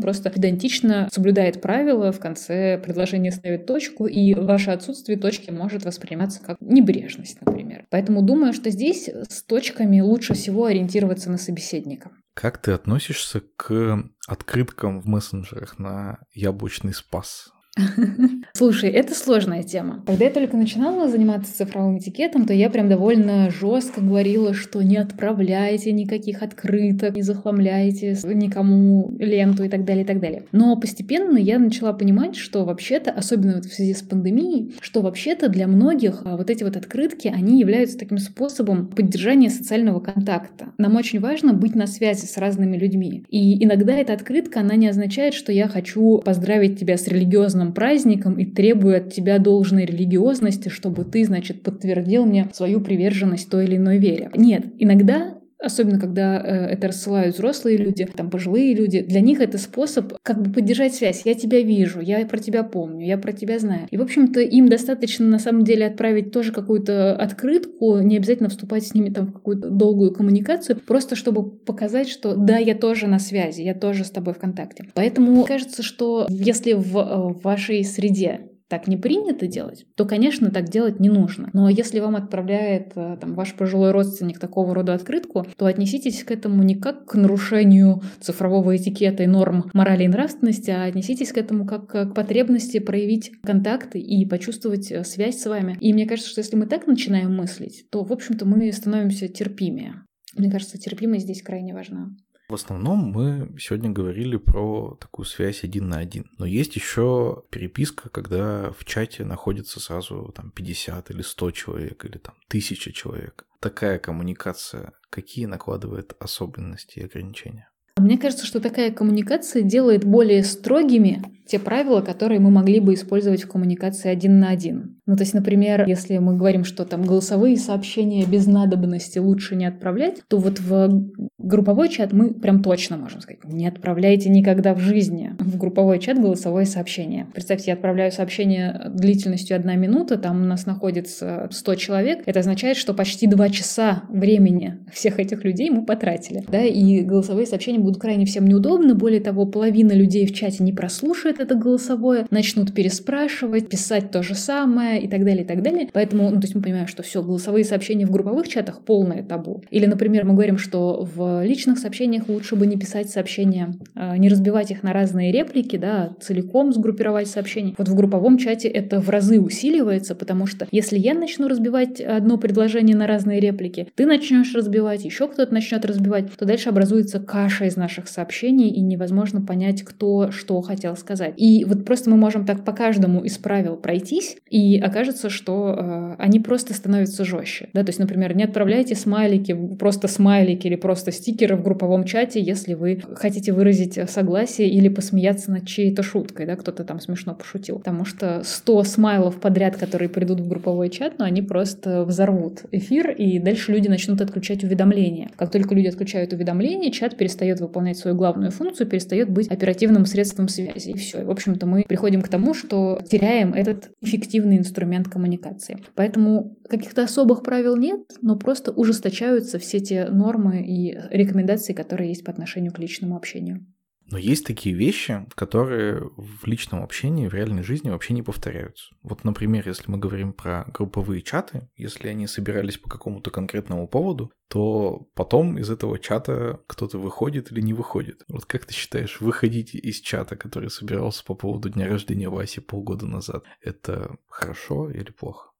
просто педантично соблюдает правила, в конце предложения ставит точку, и ваше отсутствие точки может восприниматься как небрежность, например. Поэтому думаю, что здесь с точками лучше всего ориентироваться на собеседника.
Как ты относишься к открыткам в мессенджерах на яблочный спас?
Слушай, это сложная тема. Когда я только начинала заниматься цифровым этикетом, то я прям довольно жестко говорила, что не отправляйте никаких открыток, не захламляйте никому ленту и так далее, и так далее. Но постепенно я начала понимать, что вообще-то, особенно вот в связи с пандемией, что вообще-то для многих а, вот эти вот открытки, они являются таким способом поддержания социального контакта. Нам очень важно быть на связи с разными людьми. И иногда эта открытка, она не означает, что я хочу поздравить тебя с религиозным религиозным праздником и требую от тебя должной религиозности, чтобы ты, значит, подтвердил мне свою приверженность той или иной вере. Нет, иногда особенно когда э, это рассылают взрослые люди, там пожилые люди, для них это способ как бы поддержать связь. Я тебя вижу, я про тебя помню, я про тебя знаю. И, в общем-то, им достаточно на самом деле отправить тоже какую-то открытку, не обязательно вступать с ними там в какую-то долгую коммуникацию, просто чтобы показать, что да, я тоже на связи, я тоже с тобой в контакте. Поэтому кажется, что если в, э, в вашей среде так не принято делать, то, конечно, так делать не нужно. Но если вам отправляет э, там, ваш пожилой родственник такого рода открытку, то отнеситесь к этому не как к нарушению цифрового этикета и норм морали и нравственности, а отнеситесь к этому как к потребности проявить контакты и почувствовать э, связь с вами. И мне кажется, что если мы так начинаем мыслить, то, в общем-то, мы становимся терпимее. Мне кажется, терпимость здесь крайне важна.
В основном мы сегодня говорили про такую связь один на один. Но есть еще переписка, когда в чате находится сразу там 50 или 100 человек, или там 1000 человек. Такая коммуникация, какие накладывает особенности и ограничения?
Мне кажется, что такая коммуникация делает более строгими те правила, которые мы могли бы использовать в коммуникации один на один. Ну, то есть, например, если мы говорим, что там голосовые сообщения без надобности лучше не отправлять, то вот в групповой чат мы прям точно можем сказать, не отправляйте никогда в жизни в групповой чат голосовое сообщение. Представьте, я отправляю сообщение длительностью одна минута, там у нас находится 100 человек, это означает, что почти два часа времени всех этих людей мы потратили, да, и голосовые сообщения будут крайне всем неудобны, более того, половина людей в чате не прослушает это голосовое, начнут переспрашивать, писать то же самое и так далее, и так далее. Поэтому, ну, то есть мы понимаем, что все, голосовые сообщения в групповых чатах полное табу. Или, например, мы говорим, что в личных сообщениях лучше бы не писать сообщения, а, не разбивать их на разные реплики, да, целиком сгруппировать сообщения. Вот в групповом чате это в разы усиливается, потому что если я начну разбивать одно предложение на разные реплики, ты начнешь разбивать, еще кто-то начнет разбивать, то дальше образуется каша из наших сообщений, и невозможно понять, кто что хотел сказать. И вот просто мы можем так по каждому из правил пройтись, и окажется, что э, они просто становятся жестче. Да? То есть, например, не отправляйте смайлики, просто смайлики или просто стикеры в групповом чате, если вы хотите выразить согласие или посмеяться над чьей-то шуткой, да, кто-то там смешно пошутил. Потому что 100 смайлов подряд, которые придут в групповой чат, ну, они просто взорвут эфир, и дальше люди начнут отключать уведомления. Как только люди отключают уведомления, чат перестает выполнять свою главную функцию, перестает быть оперативным средством связи. И все в общем-то, мы приходим к тому, что теряем этот эффективный инструмент коммуникации. Поэтому каких-то особых правил нет, но просто ужесточаются все те нормы и рекомендации, которые есть по отношению к личному общению.
Но есть такие вещи, которые в личном общении, в реальной жизни вообще не повторяются. Вот, например, если мы говорим про групповые чаты, если они собирались по какому-то конкретному поводу, то потом из этого чата кто-то выходит или не выходит. Вот как ты считаешь, выходить из чата, который собирался по поводу дня рождения Васи полгода назад, это хорошо или плохо?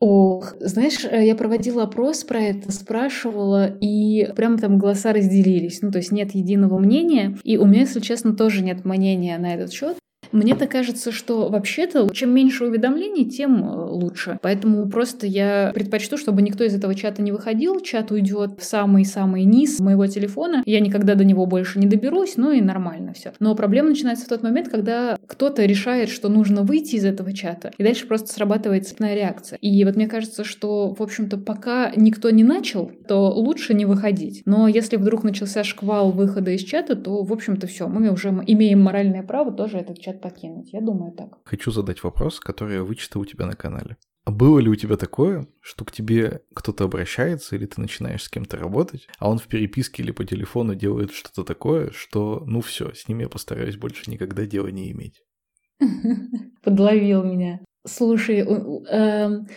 Ох, знаешь, э, я проводила опрос про это, спрашивала, и прям там голоса разделились. Ну, то есть нет единого мнения. И у меня, если честно, тоже нет мнения на этот счет. Мне-то кажется, что вообще-то чем меньше уведомлений, тем э, лучше. Поэтому просто я предпочту, чтобы никто из этого чата не выходил. Чат уйдет в самый-самый низ моего телефона. Я никогда до него больше не доберусь, ну и нормально все. Но проблема начинается в тот момент, когда кто-то решает, что нужно выйти из этого чата, и дальше просто срабатывает цепная реакция. И вот мне кажется, что, в общем-то, пока никто не начал, то лучше не выходить. Но если вдруг начался шквал выхода из чата, то, в общем-то, все, мы уже имеем моральное право тоже этот чат покинуть. Я думаю так.
Хочу задать вопрос, который я вычитал у тебя на канале. А было ли у тебя такое, что к тебе кто-то обращается, или ты начинаешь с кем-то работать, а он в переписке или по телефону делает что-то такое, что, ну все, с ним я постараюсь больше никогда дела не иметь?
Подловил меня. Слушай, эм,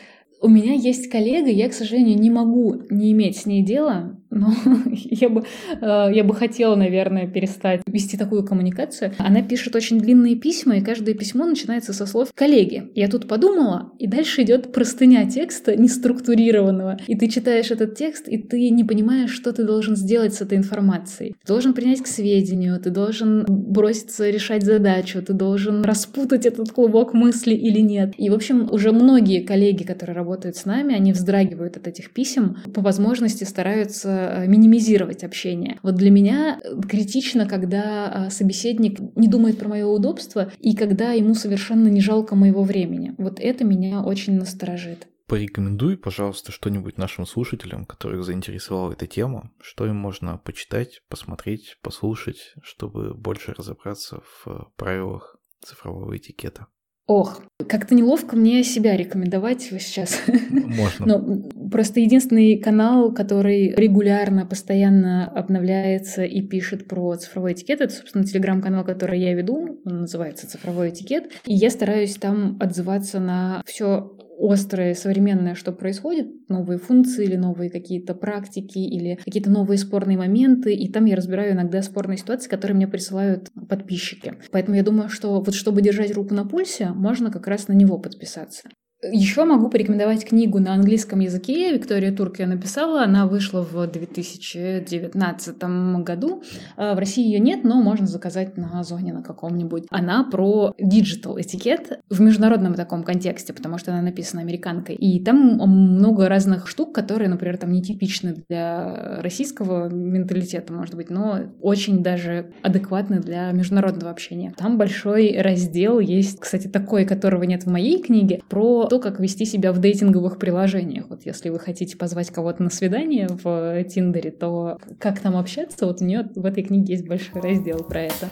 у меня есть коллега, я, к сожалению, не могу не иметь с ней дела, но я бы, э, я бы хотела, наверное, перестать вести такую коммуникацию. Она пишет очень длинные письма, и каждое письмо начинается со слов «коллеги». Я тут подумала, и дальше идет простыня текста неструктурированного. И ты читаешь этот текст, и ты не понимаешь, что ты должен сделать с этой информацией. Ты должен принять к сведению, ты должен броситься решать задачу, ты должен распутать этот клубок мысли или нет. И, в общем, уже многие коллеги, которые работают с нами, они вздрагивают от этих писем, по возможности стараются Э, минимизировать общение. Вот для меня критично, когда э, собеседник не думает про мое удобство и когда ему совершенно не жалко моего времени. Вот это меня очень насторожит.
Порекомендуй, пожалуйста, что-нибудь нашим слушателям, которых заинтересовала эта тема, что им можно почитать, посмотреть, послушать, чтобы больше разобраться в правилах цифрового этикета.
Ох, как-то неловко мне себя рекомендовать сейчас.
Можно.
Но просто единственный канал, который регулярно, постоянно обновляется и пишет про цифровой этикет, это, собственно, телеграм-канал, который я веду, он называется «Цифровой этикет», и я стараюсь там отзываться на все острое, современное, что происходит, новые функции или новые какие-то практики или какие-то новые спорные моменты, и там я разбираю иногда спорные ситуации, которые мне присылают подписчики. Поэтому я думаю, что вот чтобы держать руку на пульсе, можно как раз на него подписаться. Еще могу порекомендовать книгу на английском языке. Виктория Тёрк ее написала. Она вышла в 2019 году. А, в России ее нет, но можно заказать на Озоне на каком-нибудь. Она про digital этикет в международном таком контексте, потому что она написана американкой. И там много разных штук, которые, например, там нетипичны для российского менталитета, может быть, но очень даже адекватны для международного общения. Там большой раздел есть, кстати, такой, которого нет в моей книге, про то, как вести себя в дейтинговых приложениях. Вот если вы хотите позвать кого-то на свидание в Тиндере, то как там общаться, вот у нее в этой книге есть большой раздел про это.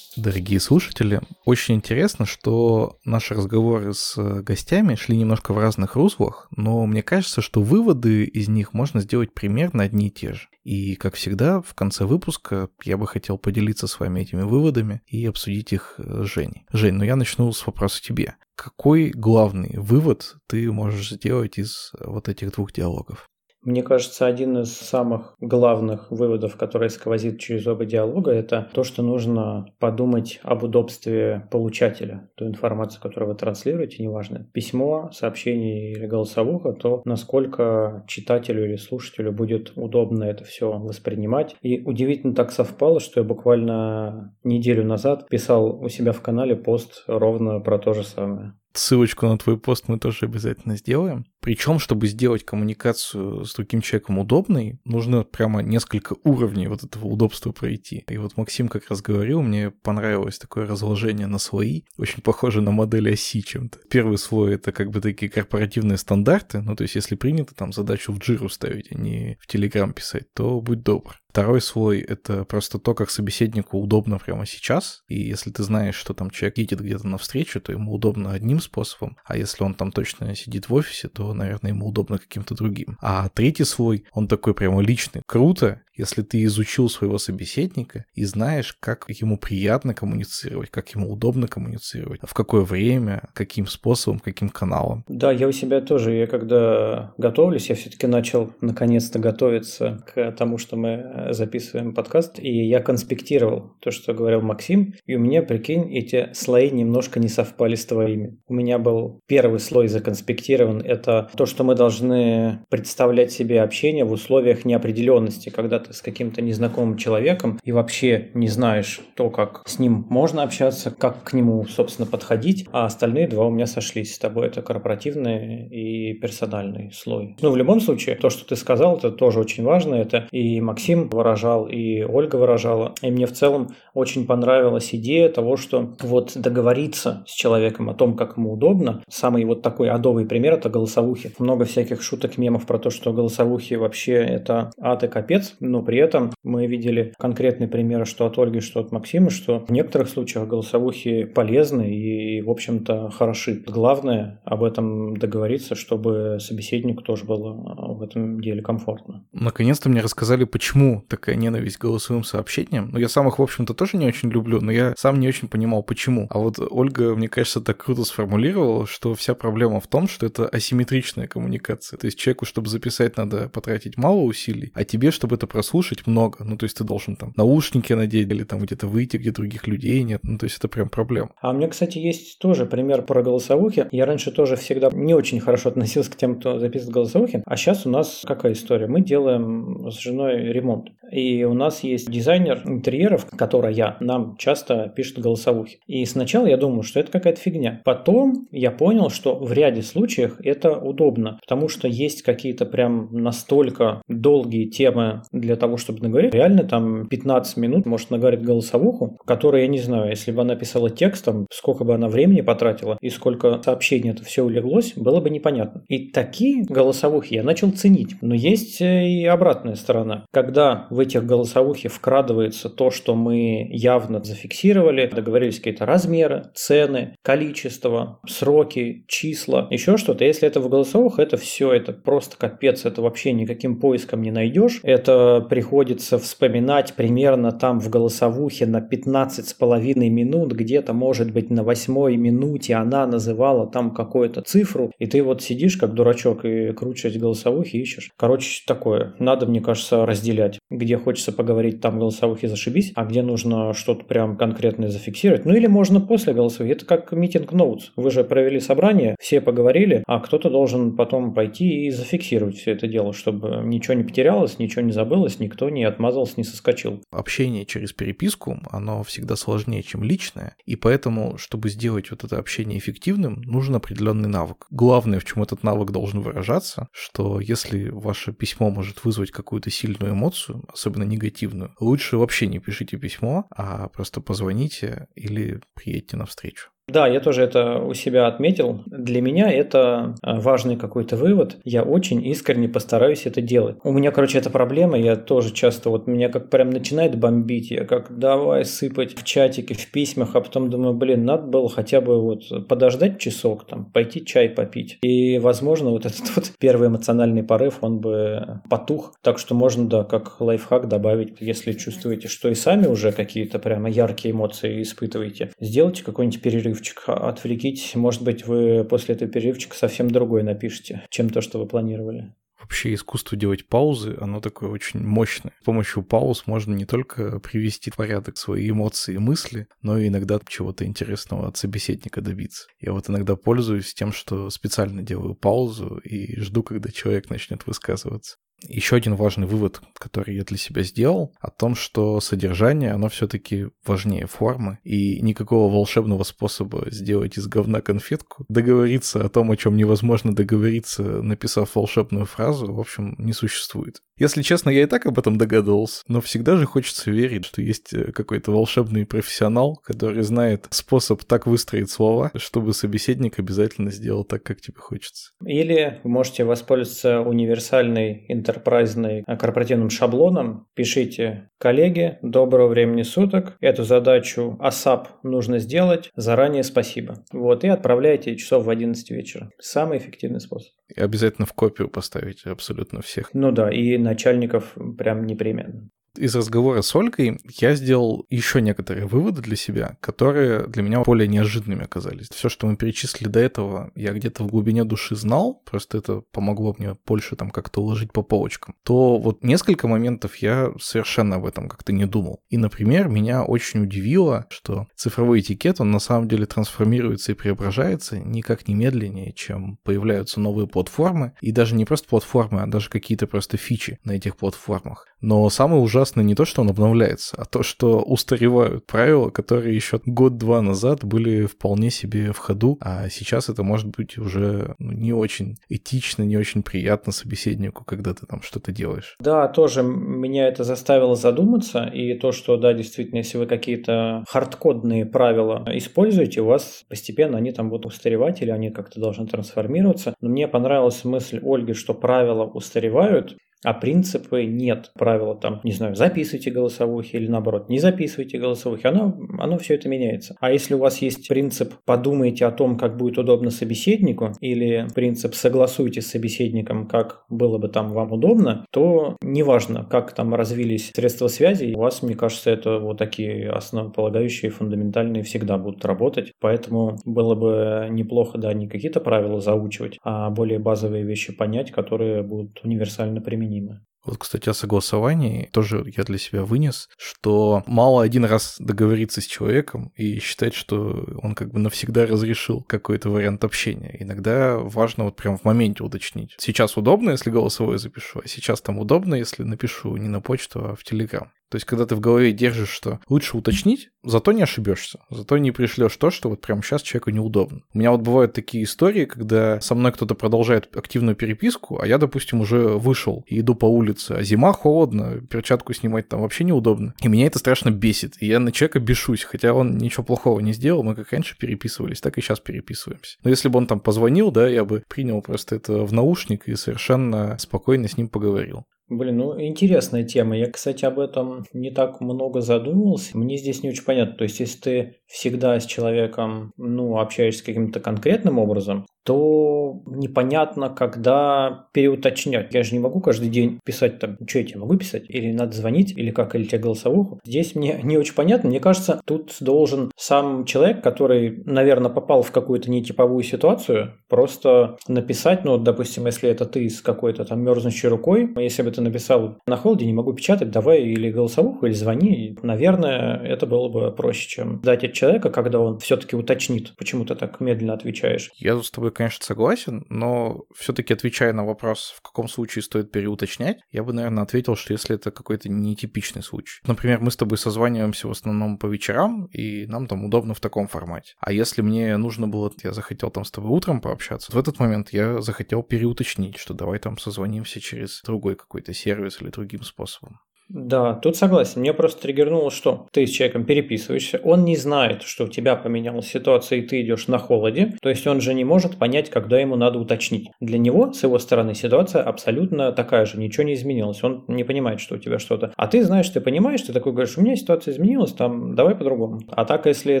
Дорогие слушатели, очень интересно, что наши разговоры с гостями шли немножко в разных руслах, но мне кажется, что выводы из них можно сделать примерно одни и те же. И, как всегда, в конце выпуска я бы хотел поделиться с вами этими выводами и обсудить их с Женей. Жень, ну я начну с вопроса тебе. Какой главный вывод ты можешь сделать из вот этих двух диалогов?
Мне кажется, один из самых главных выводов, который сквозит через оба диалога, это то, что нужно подумать об удобстве получателя, ту информацию, которую вы транслируете, неважно, письмо, сообщение или голосовуха, то насколько читателю или слушателю будет удобно это все воспринимать. И удивительно так совпало, что я буквально неделю назад писал у себя в канале пост ровно про то же самое.
Ссылочку на твой пост мы тоже обязательно сделаем. Причем, чтобы сделать коммуникацию с другим человеком удобной, нужно прямо несколько уровней вот этого удобства пройти. И вот Максим как раз говорил, мне понравилось такое разложение на слои, очень похоже на модель оси чем-то. Первый слой — это как бы такие корпоративные стандарты, ну то есть если принято там задачу в джиру ставить, а не в Телеграм писать, то будь добр. Второй слой — это просто то, как собеседнику удобно прямо сейчас. И если ты знаешь, что там человек едет где-то навстречу, то ему удобно одним способом. А если он там точно сидит в офисе, то, наверное, ему удобно каким-то другим. А третий слой, он такой прямо личный. Круто, если ты изучил своего собеседника и знаешь, как ему приятно коммуницировать, как ему удобно коммуницировать, в какое время, каким способом, каким каналом.
Да, я у себя тоже, я когда готовлюсь, я все-таки начал наконец-то готовиться к тому, что мы записываем подкаст, и я конспектировал то, что говорил Максим, и у меня, прикинь, эти слои немножко не совпали с твоими. У меня был первый слой законспектирован, это то, что мы должны представлять себе общение в условиях неопределенности, когда ты с каким-то незнакомым человеком и вообще не знаешь то, как с ним можно общаться, как к нему, собственно, подходить, а остальные два у меня сошлись с тобой. Это корпоративный и персональный слой. Ну, в любом случае, то, что ты сказал, это тоже очень важно. Это и Максим выражал, и Ольга выражала. И мне в целом очень понравилась идея того, что вот договориться с человеком о том, как ему удобно. Самый вот такой адовый пример – это голосовухи. Много всяких шуток, мемов про то, что голосовухи вообще это ад и капец, но при этом мы видели конкретные примеры, что от Ольги, что от Максима, что в некоторых случаях голосовухи полезны и, в общем-то, хороши. Главное об этом договориться, чтобы собеседнику тоже было в этом деле комфортно.
Наконец-то мне рассказали, почему такая ненависть к голосовым сообщениям. Ну, я сам их, в общем-то, тоже не очень люблю, но я сам не очень понимал, почему. А вот Ольга, мне кажется, так круто сформулировала, что вся проблема в том, что это асимметричная коммуникация. То есть человеку, чтобы записать, надо потратить мало усилий, а тебе, чтобы это прослушать, много. Ну, то есть ты должен там наушники надеть или там где-то выйти, где других людей нет. Ну, то есть это прям проблема.
А у меня, кстати, есть тоже пример про голосовухи. Я раньше тоже всегда не очень хорошо относился к тем, кто записывает голосовухи. А сейчас у нас какая история? Мы делаем с женой ремонт. И у нас есть дизайнер интерьеров, которая нам часто пишет голосовухи. И сначала я думал, что это какая-то фигня. Потом я понял, что в ряде случаев это удобно, потому что есть какие-то прям настолько долгие темы для того, чтобы наговорить. Реально там 15 минут может наговорить голосовуху, которая, я не знаю, если бы она писала текстом, сколько бы она времени потратила и сколько сообщений это все улеглось, было бы непонятно. И такие голосовухи я начал ценить. Но есть э, и обратная сторона. Когда в этих голосовухе вкрадывается то, что мы явно зафиксировали, договорились какие-то размеры, цены, количество, сроки, числа, еще что-то. Если это в голосовых, это все, это просто капец, это вообще никаким поиском не найдешь. Это приходится вспоминать примерно там в голосовухе на 15 с половиной минут, где-то, может быть, на восьмой минуте она называла там какую-то цифру, и ты вот сидишь как дурачок и кручаешь голосовухи ищешь. Короче, такое. Надо, мне кажется, разделять. Где хочется поговорить, там голосовухи зашибись, а где нужно что-то прям конкретное зафиксировать. Ну или можно после голосовых. Это как митинг ноутс. Вы же провели собрание, все поговорили, а кто-то должен потом пойти и зафиксировать все это дело, чтобы ничего не потерялось, ничего не забылось, никто не отмазался, не соскочил.
Общение через переписку, оно всегда сложнее, чем личное, и поэтому, чтобы сделать вот это общение эффективным, нужен определенный навык. Главное, в чем этот навык должен выражаться, что если ваше письмо может вызвать какую-то сильную эмоцию, особенно негативную, лучше вообще не пишите письмо, а просто позвоните или приедьте на встречу.
Да, я тоже это у себя отметил. Для меня это а, важный какой-то вывод. Я очень искренне постараюсь это делать. У меня, короче, эта проблема. Я тоже часто вот меня как прям начинает бомбить. Я как давай сыпать в чатике, в письмах, а потом думаю, блин, надо было хотя бы вот подождать часок, там, пойти чай попить. И, возможно, вот этот вот первый эмоциональный порыв, он бы потух. Так что можно, да, как лайфхак добавить, если чувствуете, что и сами уже какие-то прямо яркие эмоции испытываете, сделайте какой-нибудь перерыв перерывчик, отвлекитесь. Может быть, вы после этого перерывчика совсем другой напишите, чем то, что вы планировали.
Вообще искусство делать паузы, оно такое очень мощное. С помощью пауз можно не только привести в порядок свои эмоции и мысли, но и иногда чего-то интересного от собеседника добиться. Я вот иногда пользуюсь тем, что специально делаю паузу и жду, когда человек начнет высказываться. Еще один важный вывод, который я для себя сделал, о том, что содержание, оно все-таки важнее формы, и никакого волшебного способа сделать из говна конфетку, договориться о том, о чем невозможно договориться, написав волшебную фразу, в общем, не существует. Если честно, я и так об этом догадывался, но всегда же хочется верить, что есть э, какой-то волшебный профессионал, который знает способ так выстроить слова, чтобы собеседник обязательно сделал так, как тебе хочется.
Или вы можете воспользоваться универсальной интерпрайзной э, корпоративным шаблоном. Пишите коллеги, доброго времени суток, эту задачу ASAP нужно сделать, заранее спасибо. Вот, и отправляйте часов в 11 вечера. Самый эффективный способ.
Обязательно в копию поставить абсолютно всех.
Ну да, и начальников прям непременно.
Из разговора с Ольгой я сделал еще некоторые выводы для себя, которые для меня более неожиданными оказались. Все, что мы перечислили до этого, я где-то в глубине души знал, просто это помогло мне больше там как-то уложить по полочкам. То вот несколько моментов я совершенно об этом как-то не думал. И, например, меня очень удивило, что цифровой этикет, он на самом деле трансформируется и преображается никак не медленнее, чем появляются новые платформы. И даже не просто платформы, а даже какие-то просто фичи на этих платформах. Но самое ужасное не то, что он обновляется, а то, что устаревают правила, которые еще год-два назад были вполне себе в ходу, а сейчас это может быть уже ну, не очень этично, не очень приятно собеседнику, когда ты там что-то делаешь.
Да, тоже меня это заставило задуматься, и то, что, да, действительно, если вы какие-то хардкодные правила используете, у вас постепенно они там будут устаревать или они как-то должны трансформироваться. Но мне понравилась мысль Ольги, что правила устаревают, а принципы нет. Правила там, не знаю, записывайте голосовухи или наоборот, не записывайте голосовухи. Оно, оно все это меняется. А если у вас есть принцип подумайте о том, как будет удобно собеседнику, или принцип согласуйте с собеседником, как было бы там вам удобно, то неважно, как там развились средства связи, у вас, мне кажется, это вот такие основополагающие, фундаментальные всегда будут работать. Поэтому было бы неплохо, да, не какие-то правила заучивать, а более базовые вещи понять, которые будут универсально применимы применимы.
Вот, кстати, о согласовании тоже я для себя вынес, что мало один раз договориться с человеком и считать, что он как бы навсегда разрешил какой-то вариант общения. Иногда важно вот прям в моменте уточнить. Сейчас удобно, если голосовое запишу, а сейчас там удобно, если напишу не на почту, а в Телеграм. То есть, когда ты в голове держишь, что лучше уточнить, зато не ошибешься, зато не пришлешь то, что вот прямо сейчас человеку неудобно. У меня вот бывают такие истории, когда со мной кто-то продолжает активную переписку, а я, допустим, уже вышел и иду по улице, а зима холодно, перчатку снимать там вообще неудобно. И меня это страшно бесит. И я на человека бешусь, хотя он ничего плохого не сделал, мы как раньше переписывались, так и сейчас переписываемся. Но если бы он там позвонил, да, я бы принял просто это в наушник и совершенно спокойно с ним поговорил.
Блин, ну интересная тема. Я, кстати, об этом не так много задумывался. Мне здесь не очень понятно. То есть, если ты всегда с человеком, ну, общаешься каким-то конкретным образом, то непонятно, когда переуточнять. Я же не могу каждый день писать там, что я тебе могу писать, или надо звонить, или как, или тебе голосовуху. Здесь мне не очень понятно. Мне кажется, тут должен сам человек, который, наверное, попал в какую-то нетиповую ситуацию, просто написать, ну, допустим, если это ты с какой-то там мерзнущей рукой, если бы ты написал на холоде, не могу печатать, давай или голосовуху, или звони, наверное, это было бы проще, чем дать от человека, когда он все-таки уточнит, почему ты так медленно отвечаешь.
Я с тобой, конечно, согласен, но все-таки отвечая на вопрос, в каком случае стоит переуточнять, я бы, наверное, ответил, что если это какой-то нетипичный случай. Например, мы с тобой созваниваемся в основном по вечерам, и нам там удобно в таком формате. А если мне нужно было, я захотел там с тобой утром пообщаться, в этот момент я захотел переуточнить, что давай там созвонимся через другой какой-то сервис или другим способом.
Да, тут согласен. Мне просто триггернуло, что ты с человеком переписываешься, он не знает, что у тебя поменялась ситуация, и ты идешь на холоде, то есть он же не может понять, когда ему надо уточнить. Для него, с его стороны, ситуация абсолютно такая же, ничего не изменилось, он не понимает, что у тебя что-то. А ты знаешь, ты понимаешь, ты такой говоришь, у меня ситуация изменилась, там, давай по-другому. А так, если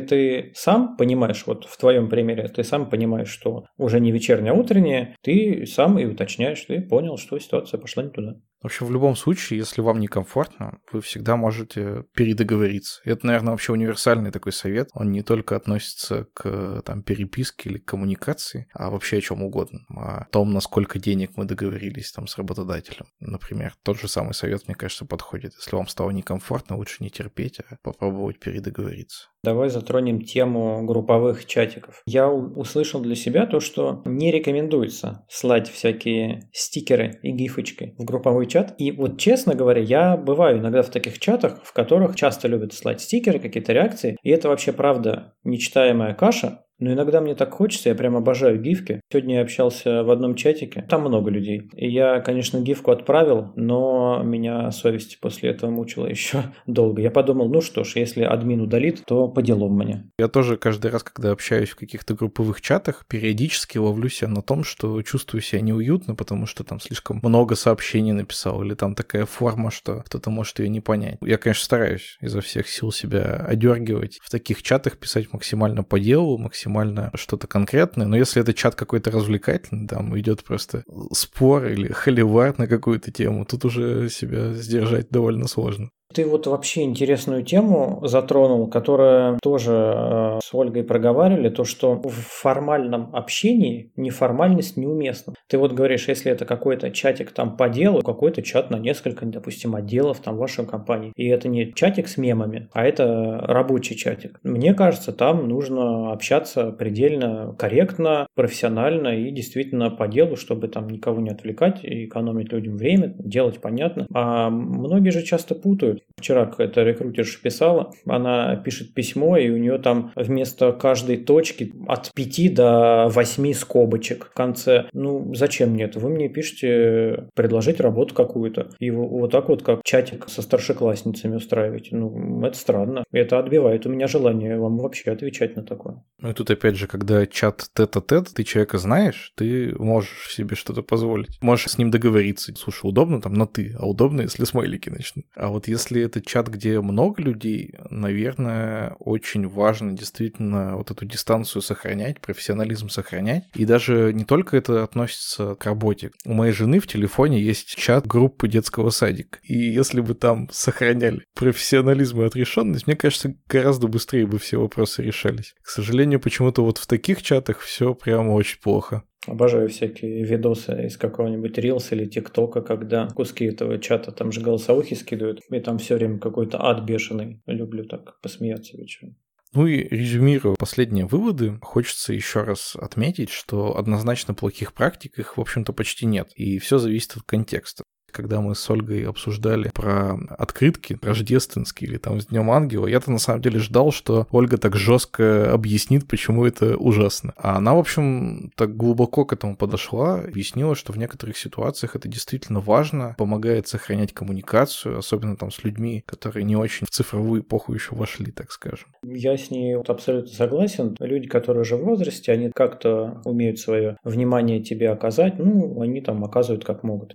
ты сам понимаешь, вот в твоем примере, ты сам понимаешь, что уже не вечернее, а утреннее, ты сам и уточняешь, ты понял, что ситуация пошла не туда.
В общем, в любом случае, если вам некомфортно, вы всегда можете передоговориться. Это, наверное, вообще универсальный такой совет. Он не только относится к там, переписке или к коммуникации, а вообще о чем угодно. О том, насколько денег мы договорились там с работодателем. Например, тот же самый совет, мне кажется, подходит. Если вам стало некомфортно, лучше не терпеть, а попробовать передоговориться.
Давай затронем тему групповых чатиков. Я услышал для себя то, что не рекомендуется слать всякие стикеры и гифочки в групповой чат. И вот честно говоря, я бываю иногда в таких чатах, в которых часто любят слать стикеры, какие-то реакции. И это вообще правда нечитаемая каша, но иногда мне так хочется, я прям обожаю гифки. Сегодня я общался в одном чатике, там много людей. И я, конечно, гифку отправил, но меня совесть после этого мучила еще долго. Я подумал, ну что ж, если админ удалит, то по делам мне.
Я тоже каждый раз, когда общаюсь в каких-то групповых чатах, периодически ловлю себя на том, что чувствую себя неуютно, потому что там слишком много сообщений написал, или там такая форма, что кто-то может ее не понять. Я, конечно, стараюсь изо всех сил себя одергивать в таких чатах, писать максимально по делу, максимально максимально что-то конкретное, но если это чат какой-то развлекательный, там идет просто спор или холивар на какую-то тему, тут уже себя сдержать довольно сложно.
Ты вот вообще интересную тему затронул, которая тоже э, с Ольгой проговаривали, то, что в формальном общении неформальность неуместна. Ты вот говоришь, если это какой-то чатик там по делу, какой-то чат на несколько, допустим, отделов там вашей компании, и это не чатик с мемами, а это рабочий чатик. Мне кажется, там нужно общаться предельно корректно, профессионально и действительно по делу, чтобы там никого не отвлекать и экономить людям время, делать понятно. А многие же часто путают. Вчера какая-то рекрутерша писала, она пишет письмо, и у нее там вместо каждой точки от 5 до 8 скобочек в конце. Ну, зачем мне это? Вы мне пишете предложить работу какую-то. И вот так вот, как чатик со старшеклассницами устраиваете. Ну, это странно. Это отбивает у меня желание вам вообще отвечать на такое.
Ну и тут опять же, когда чат тет-а-тет, ты человека знаешь, ты можешь себе что-то позволить. Можешь с ним договориться. Слушай, удобно там на ты, а удобно, если смайлики начнут. А вот если если это чат, где много людей, наверное, очень важно действительно вот эту дистанцию сохранять, профессионализм сохранять. И даже не только это относится к работе. У моей жены в телефоне есть чат группы детского садика. И если бы там сохраняли профессионализм и отрешенность, мне кажется, гораздо быстрее бы все вопросы решались. К сожалению, почему-то вот в таких чатах все прямо очень плохо.
Обожаю всякие видосы из какого-нибудь Reels или ТикТока, когда куски этого чата там же голосовухи скидывают, и там все время какой-то ад бешеный. Люблю так посмеяться вечером.
Ну и резюмируя последние выводы, хочется еще раз отметить, что однозначно плохих практик их, в общем-то, почти нет. И все зависит от контекста. Когда мы с Ольгой обсуждали про открытки рождественские или там с Днем Ангела, я-то на самом деле ждал, что Ольга так жестко объяснит, почему это ужасно. А она, в общем, так глубоко к этому подошла, объяснила, что в некоторых ситуациях это действительно важно, помогает сохранять коммуникацию, особенно там с людьми, которые не очень в цифровую эпоху еще вошли, так скажем.
Я с ней вот абсолютно согласен. Люди, которые уже в возрасте, они как-то умеют свое внимание тебе оказать, ну, они там оказывают как могут.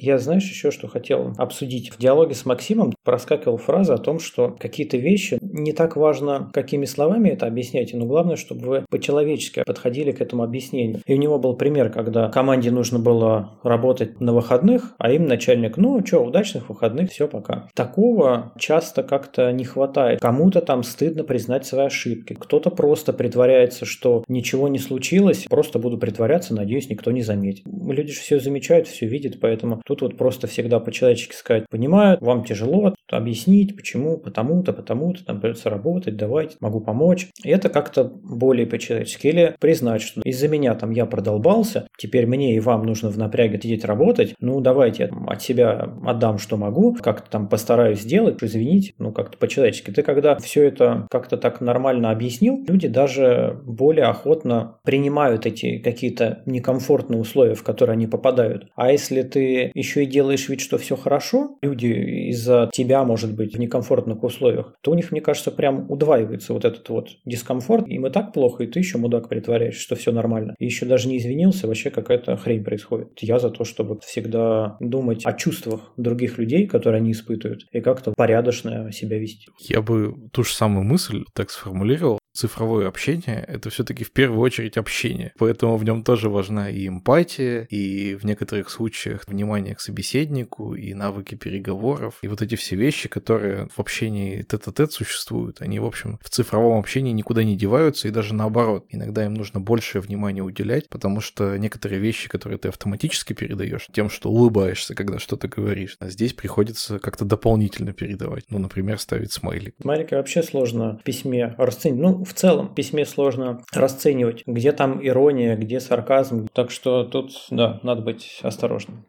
Я, знаешь, еще что хотел обсудить. В диалоге с Максимом проскакивала фраза о том, что какие-то вещи не так важно, какими словами это объясняете, но главное, чтобы вы по-человечески подходили к этому объяснению. И у него был пример, когда команде нужно было работать на выходных, а им начальник, ну что, удачных выходных, все, пока. Такого часто как-то не хватает. Кому-то там стыдно признать свои ошибки. Кто-то просто притворяется, что ничего не случилось, просто буду притворяться, надеюсь, никто не заметит. Люди же все замечают, все видят, поэтому Тут вот просто всегда по-человечески сказать, понимаю, вам тяжело объяснить, почему, потому-то, потому-то, там придется работать, давайте, могу помочь. И это как-то более по-человечески. Или признать, что из-за меня там я продолбался, теперь мне и вам нужно в напряге сидеть работать, ну давайте я от себя отдам, что могу, как-то там постараюсь сделать, извините, ну как-то по-человечески. Ты когда все это как-то так нормально объяснил, люди даже более охотно принимают эти какие-то некомфортные условия, в которые они попадают. А если ты еще и делаешь вид, что все хорошо, люди из-за тебя, может быть, в некомфортных условиях, то у них, мне кажется, прям удваивается вот этот вот дискомфорт. Им и так плохо, и ты еще мудак притворяешь, что все нормально. И еще даже не извинился, вообще какая-то хрень происходит. Я за то, чтобы всегда думать о чувствах других людей, которые они испытывают, и как-то порядочно себя вести.
Я бы ту же самую мысль так сформулировал цифровое общение — это все таки в первую очередь общение. Поэтому в нем тоже важна и эмпатия, и в некоторых случаях внимание к собеседнику, и навыки переговоров, и вот эти все вещи, которые в общении тет-а-тет существуют, они, в общем, в цифровом общении никуда не деваются, и даже наоборот. Иногда им нужно большее внимание уделять, потому что некоторые вещи, которые ты автоматически передаешь, тем, что улыбаешься, когда что-то говоришь, а здесь приходится как-то дополнительно передавать. Ну, например, ставить смайлик.
Смайлики вообще сложно в письме расценить. Ну, в целом в письме сложно расценивать, где там ирония, где сарказм. Так что тут, да, надо быть осторожным.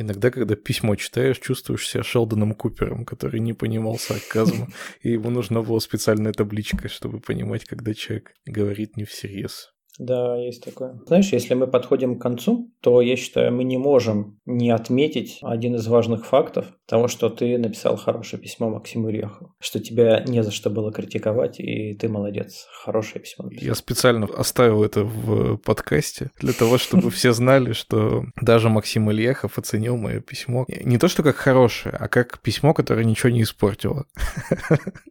Иногда, когда письмо читаешь, чувствуешь себя Шелдоном Купером, который не понимал сарказма, и ему нужна была специальная табличка, чтобы понимать, когда человек говорит не всерьез.
Да, есть такое. Знаешь, если мы подходим к концу, то я считаю, мы не можем не отметить один из важных фактов того, что ты написал хорошее письмо Максиму Ильяхову, что тебя не за что было критиковать, и ты молодец. Хорошее письмо
написал. Я специально оставил это в подкасте для того, чтобы все знали, что даже Максим Ильяхов оценил мое письмо не то, что как хорошее, а как письмо, которое ничего не испортило.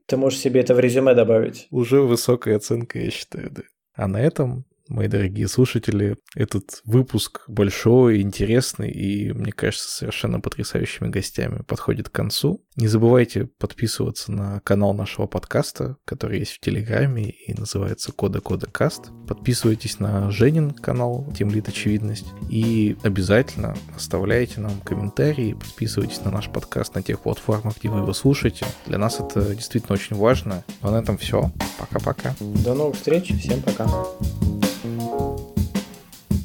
Ты можешь себе это в резюме добавить.
Уже высокая оценка, я считаю, да. А на этом мои дорогие слушатели, этот выпуск большой, интересный и, мне кажется, совершенно потрясающими гостями подходит к концу. Не забывайте подписываться на канал нашего подкаста, который есть в Телеграме и называется Кода Кода Каст. Подписывайтесь на Женин канал Темлит Очевидность и обязательно оставляйте нам комментарии, подписывайтесь на наш подкаст на тех платформах, где вы его слушаете. Для нас это действительно очень важно. А на этом все. Пока-пока.
До новых встреч. Всем пока.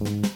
Thank you.